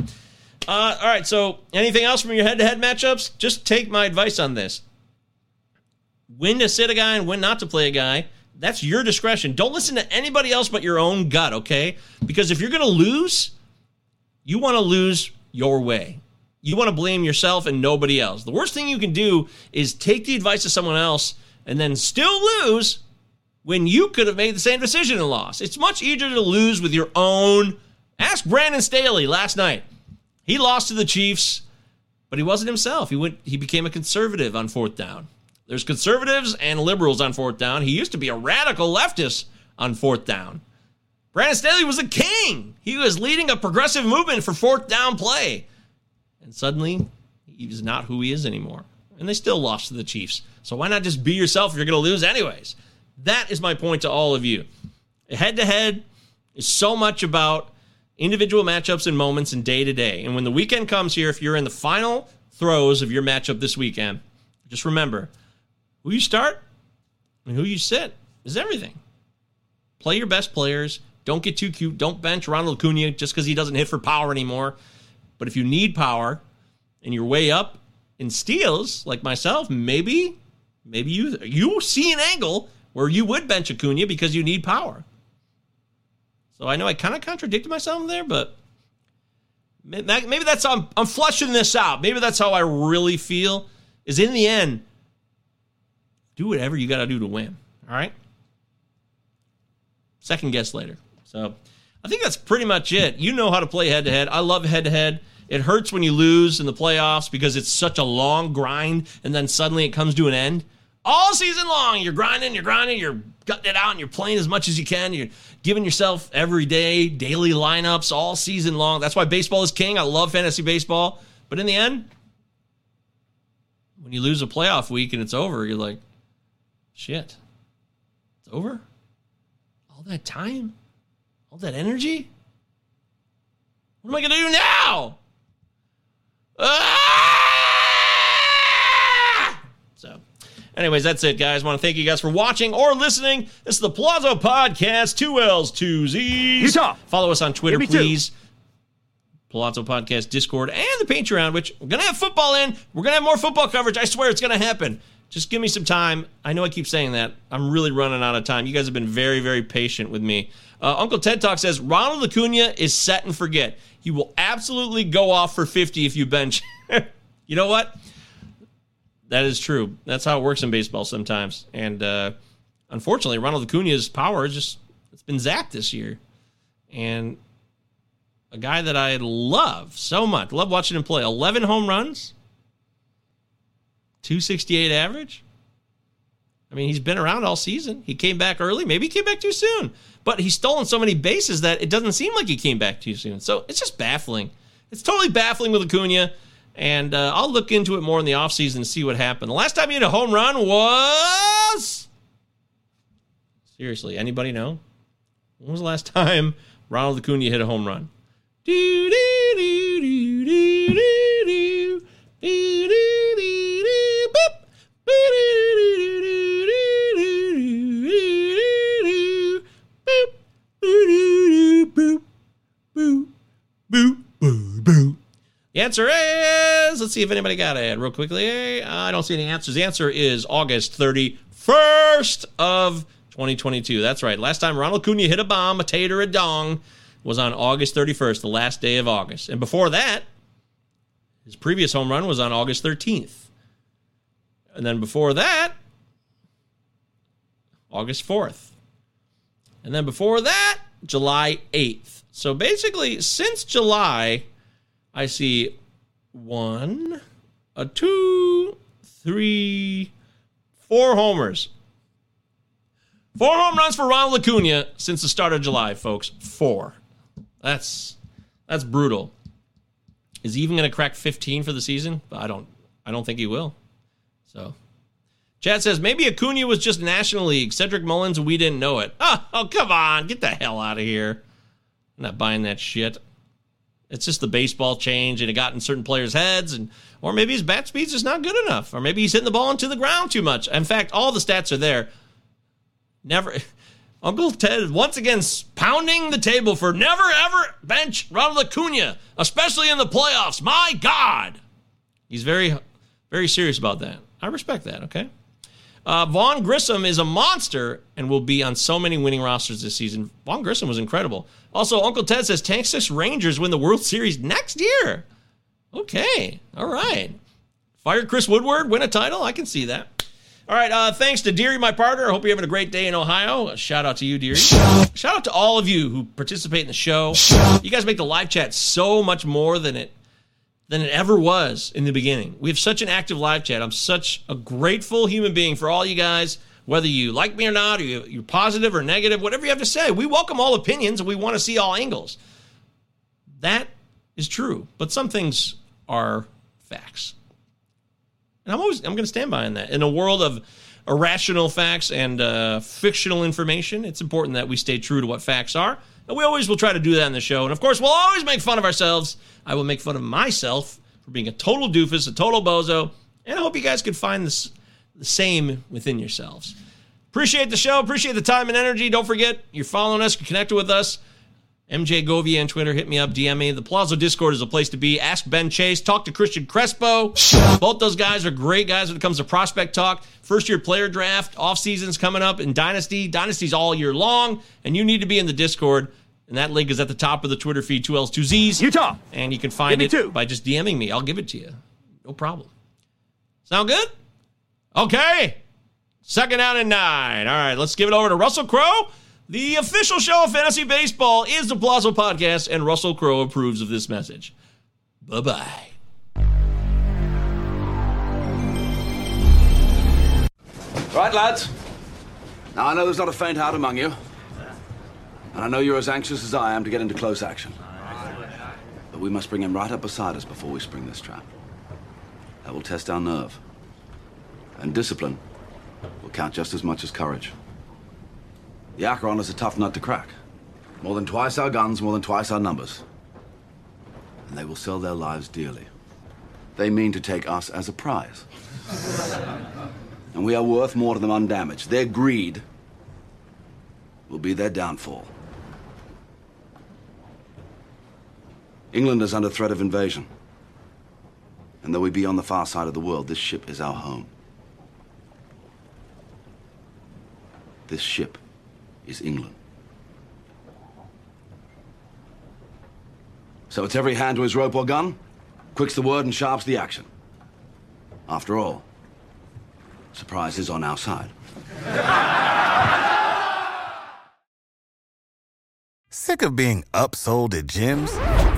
Uh, all right. So, anything else from your head-to-head matchups? Just take my advice on this. When to sit a guy and when not to play a guy. That's your discretion. Don't listen to anybody else but your own gut, okay? Because if you're going to lose, you want to lose your way. You want to blame yourself and nobody else. The worst thing you can do is take the advice of someone else and then still lose when you could have made the same decision and lost. It's much easier to lose with your own. Ask Brandon Staley last night. He lost to the Chiefs, but he wasn't himself. He went he became a conservative on fourth down. There's conservatives and liberals on fourth down. He used to be a radical leftist on fourth down. Brandon Staley was a king. He was leading a progressive movement for fourth down play. And suddenly, he's not who he is anymore. And they still lost to the Chiefs. So why not just be yourself if you're going to lose anyways? That is my point to all of you. Head to head is so much about individual matchups and moments and day to day. And when the weekend comes here, if you're in the final throes of your matchup this weekend, just remember who you start and who you sit is everything. Play your best players. Don't get too cute. Don't bench Ronald Acuna just because he doesn't hit for power anymore. But if you need power and you're way up in steals, like myself, maybe, maybe you you see an angle where you would bench Acuna because you need power. So I know I kind of contradicted myself there, but maybe that's I'm, I'm flushing this out. Maybe that's how I really feel. Is in the end, do whatever you got to do to win. All right. Second guess later. So I think that's pretty much it. You know how to play head to head. I love head to head. It hurts when you lose in the playoffs because it's such a long grind and then suddenly it comes to an end. All season long, you're grinding, you're grinding, you're gutting it out, and you're playing as much as you can. You're giving yourself every day, daily lineups all season long. That's why baseball is king. I love fantasy baseball. But in the end, when you lose a playoff week and it's over, you're like, shit, it's over? All that time? All that energy? What am I going to do now? Ah! So, anyways, that's it, guys. I want to thank you guys for watching or listening. This is the Palazzo Podcast, two L's, two Z's. Utah. Follow us on Twitter, please. Palazzo Podcast Discord and the Patreon, which we're going to have football in. We're going to have more football coverage. I swear it's going to happen. Just give me some time. I know I keep saying that. I'm really running out of time. You guys have been very, very patient with me. Uh, Uncle Ted Talk says Ronald Acuna is set and forget. He will absolutely go off for 50 if you bench. <laughs> you know what? That is true. That's how it works in baseball sometimes. And uh, unfortunately, Ronald Acuna's power just it's been zapped this year. And a guy that I love so much, love watching him play. 11 home runs, 268 average. I mean, he's been around all season. He came back early. Maybe he came back too soon. But he's stolen so many bases that it doesn't seem like he came back too soon. So it's just baffling. It's totally baffling with Acuna. And uh, I'll look into it more in the offseason and see what happened. The last time he hit a home run was. Seriously, anybody know? When was the last time Ronald Acuna hit a home run? Do, do, do, do, do, do, do. Do, do. The answer is let's see if anybody got it real quickly. I don't see any answers. The answer is August 31st of 2022. That's right. Last time Ronald Acuna hit a bomb, a tater, a dong was on August 31st, the last day of August. And before that, his previous home run was on August 13th. And then before that, August 4th. And then before that, July 8th. So basically, since July, I see one, a two, three, four homers. Four home runs for Ronald Acuna since the start of July, folks. Four. That's that's brutal. Is he even going to crack 15 for the season? I don't I don't think he will. So Chad says maybe Acuna was just National League. Cedric Mullins, we didn't know it. Oh, <laughs> oh, come on. Get the hell out of here. I'm not buying that shit. It's just the baseball change and it got in certain players' heads and or maybe his bat speed's just not good enough. Or maybe he's hitting the ball into the ground too much. In fact, all the stats are there. Never <laughs> Uncle Ted once again pounding the table for never ever bench Ronald Acuna, especially in the playoffs. My God. He's very, very serious about that. I respect that, okay? Uh, Vaughn Grissom is a monster and will be on so many winning rosters this season. Vaughn Grissom was incredible. Also, Uncle Ted says Texas Rangers win the World Series next year. Okay, all right. Fire Chris Woodward, win a title. I can see that. All right, uh, thanks to Deary, my partner. I hope you're having a great day in Ohio. A shout out to you, Deary. Shout out to all of you who participate in the show. You guys make the live chat so much more than it than it ever was in the beginning. We have such an active live chat. I'm such a grateful human being for all you guys, whether you like me or not, or you- you're positive or negative, whatever you have to say. We welcome all opinions and we want to see all angles. That is true, but some things are facts. And I'm always I'm going to stand by on that. In a world of irrational facts and uh, fictional information, it's important that we stay true to what facts are. We always will try to do that in the show. And of course, we'll always make fun of ourselves. I will make fun of myself for being a total doofus, a total bozo. And I hope you guys can find this, the same within yourselves. Appreciate the show. Appreciate the time and energy. Don't forget, you're following us, you're connected with us. MJ Govier on Twitter, hit me up, DM me. The Palazzo Discord is a place to be. Ask Ben Chase, talk to Christian Crespo. Both those guys are great guys when it comes to prospect talk. First year player draft, off season's coming up in Dynasty. Dynasty's all year long, and you need to be in the Discord. And that link is at the top of the Twitter feed, two L's, two Z's. Utah. And you can find it two. by just DMing me. I'll give it to you. No problem. Sound good? Okay. Second down and nine. All right, let's give it over to Russell Crowe. The official show of fantasy baseball is the Palazzo Podcast, and Russell Crowe approves of this message. Bye bye. Right, lads. Now, I know there's not a faint heart among you. And I know you're as anxious as I am to get into close action. But we must bring him right up beside us before we spring this trap. That will test our nerve. And discipline will count just as much as courage. The Acheron is a tough nut to crack. More than twice our guns, more than twice our numbers. And they will sell their lives dearly. They mean to take us as a prize. <laughs> And we are worth more to them undamaged. Their greed will be their downfall. England is under threat of invasion. And though we be on the far side of the world, this ship is our home. This ship is England. So it's every hand to his rope or gun, quick's the word and sharp's the action. After all, surprise is on our side. Sick of being upsold at gyms?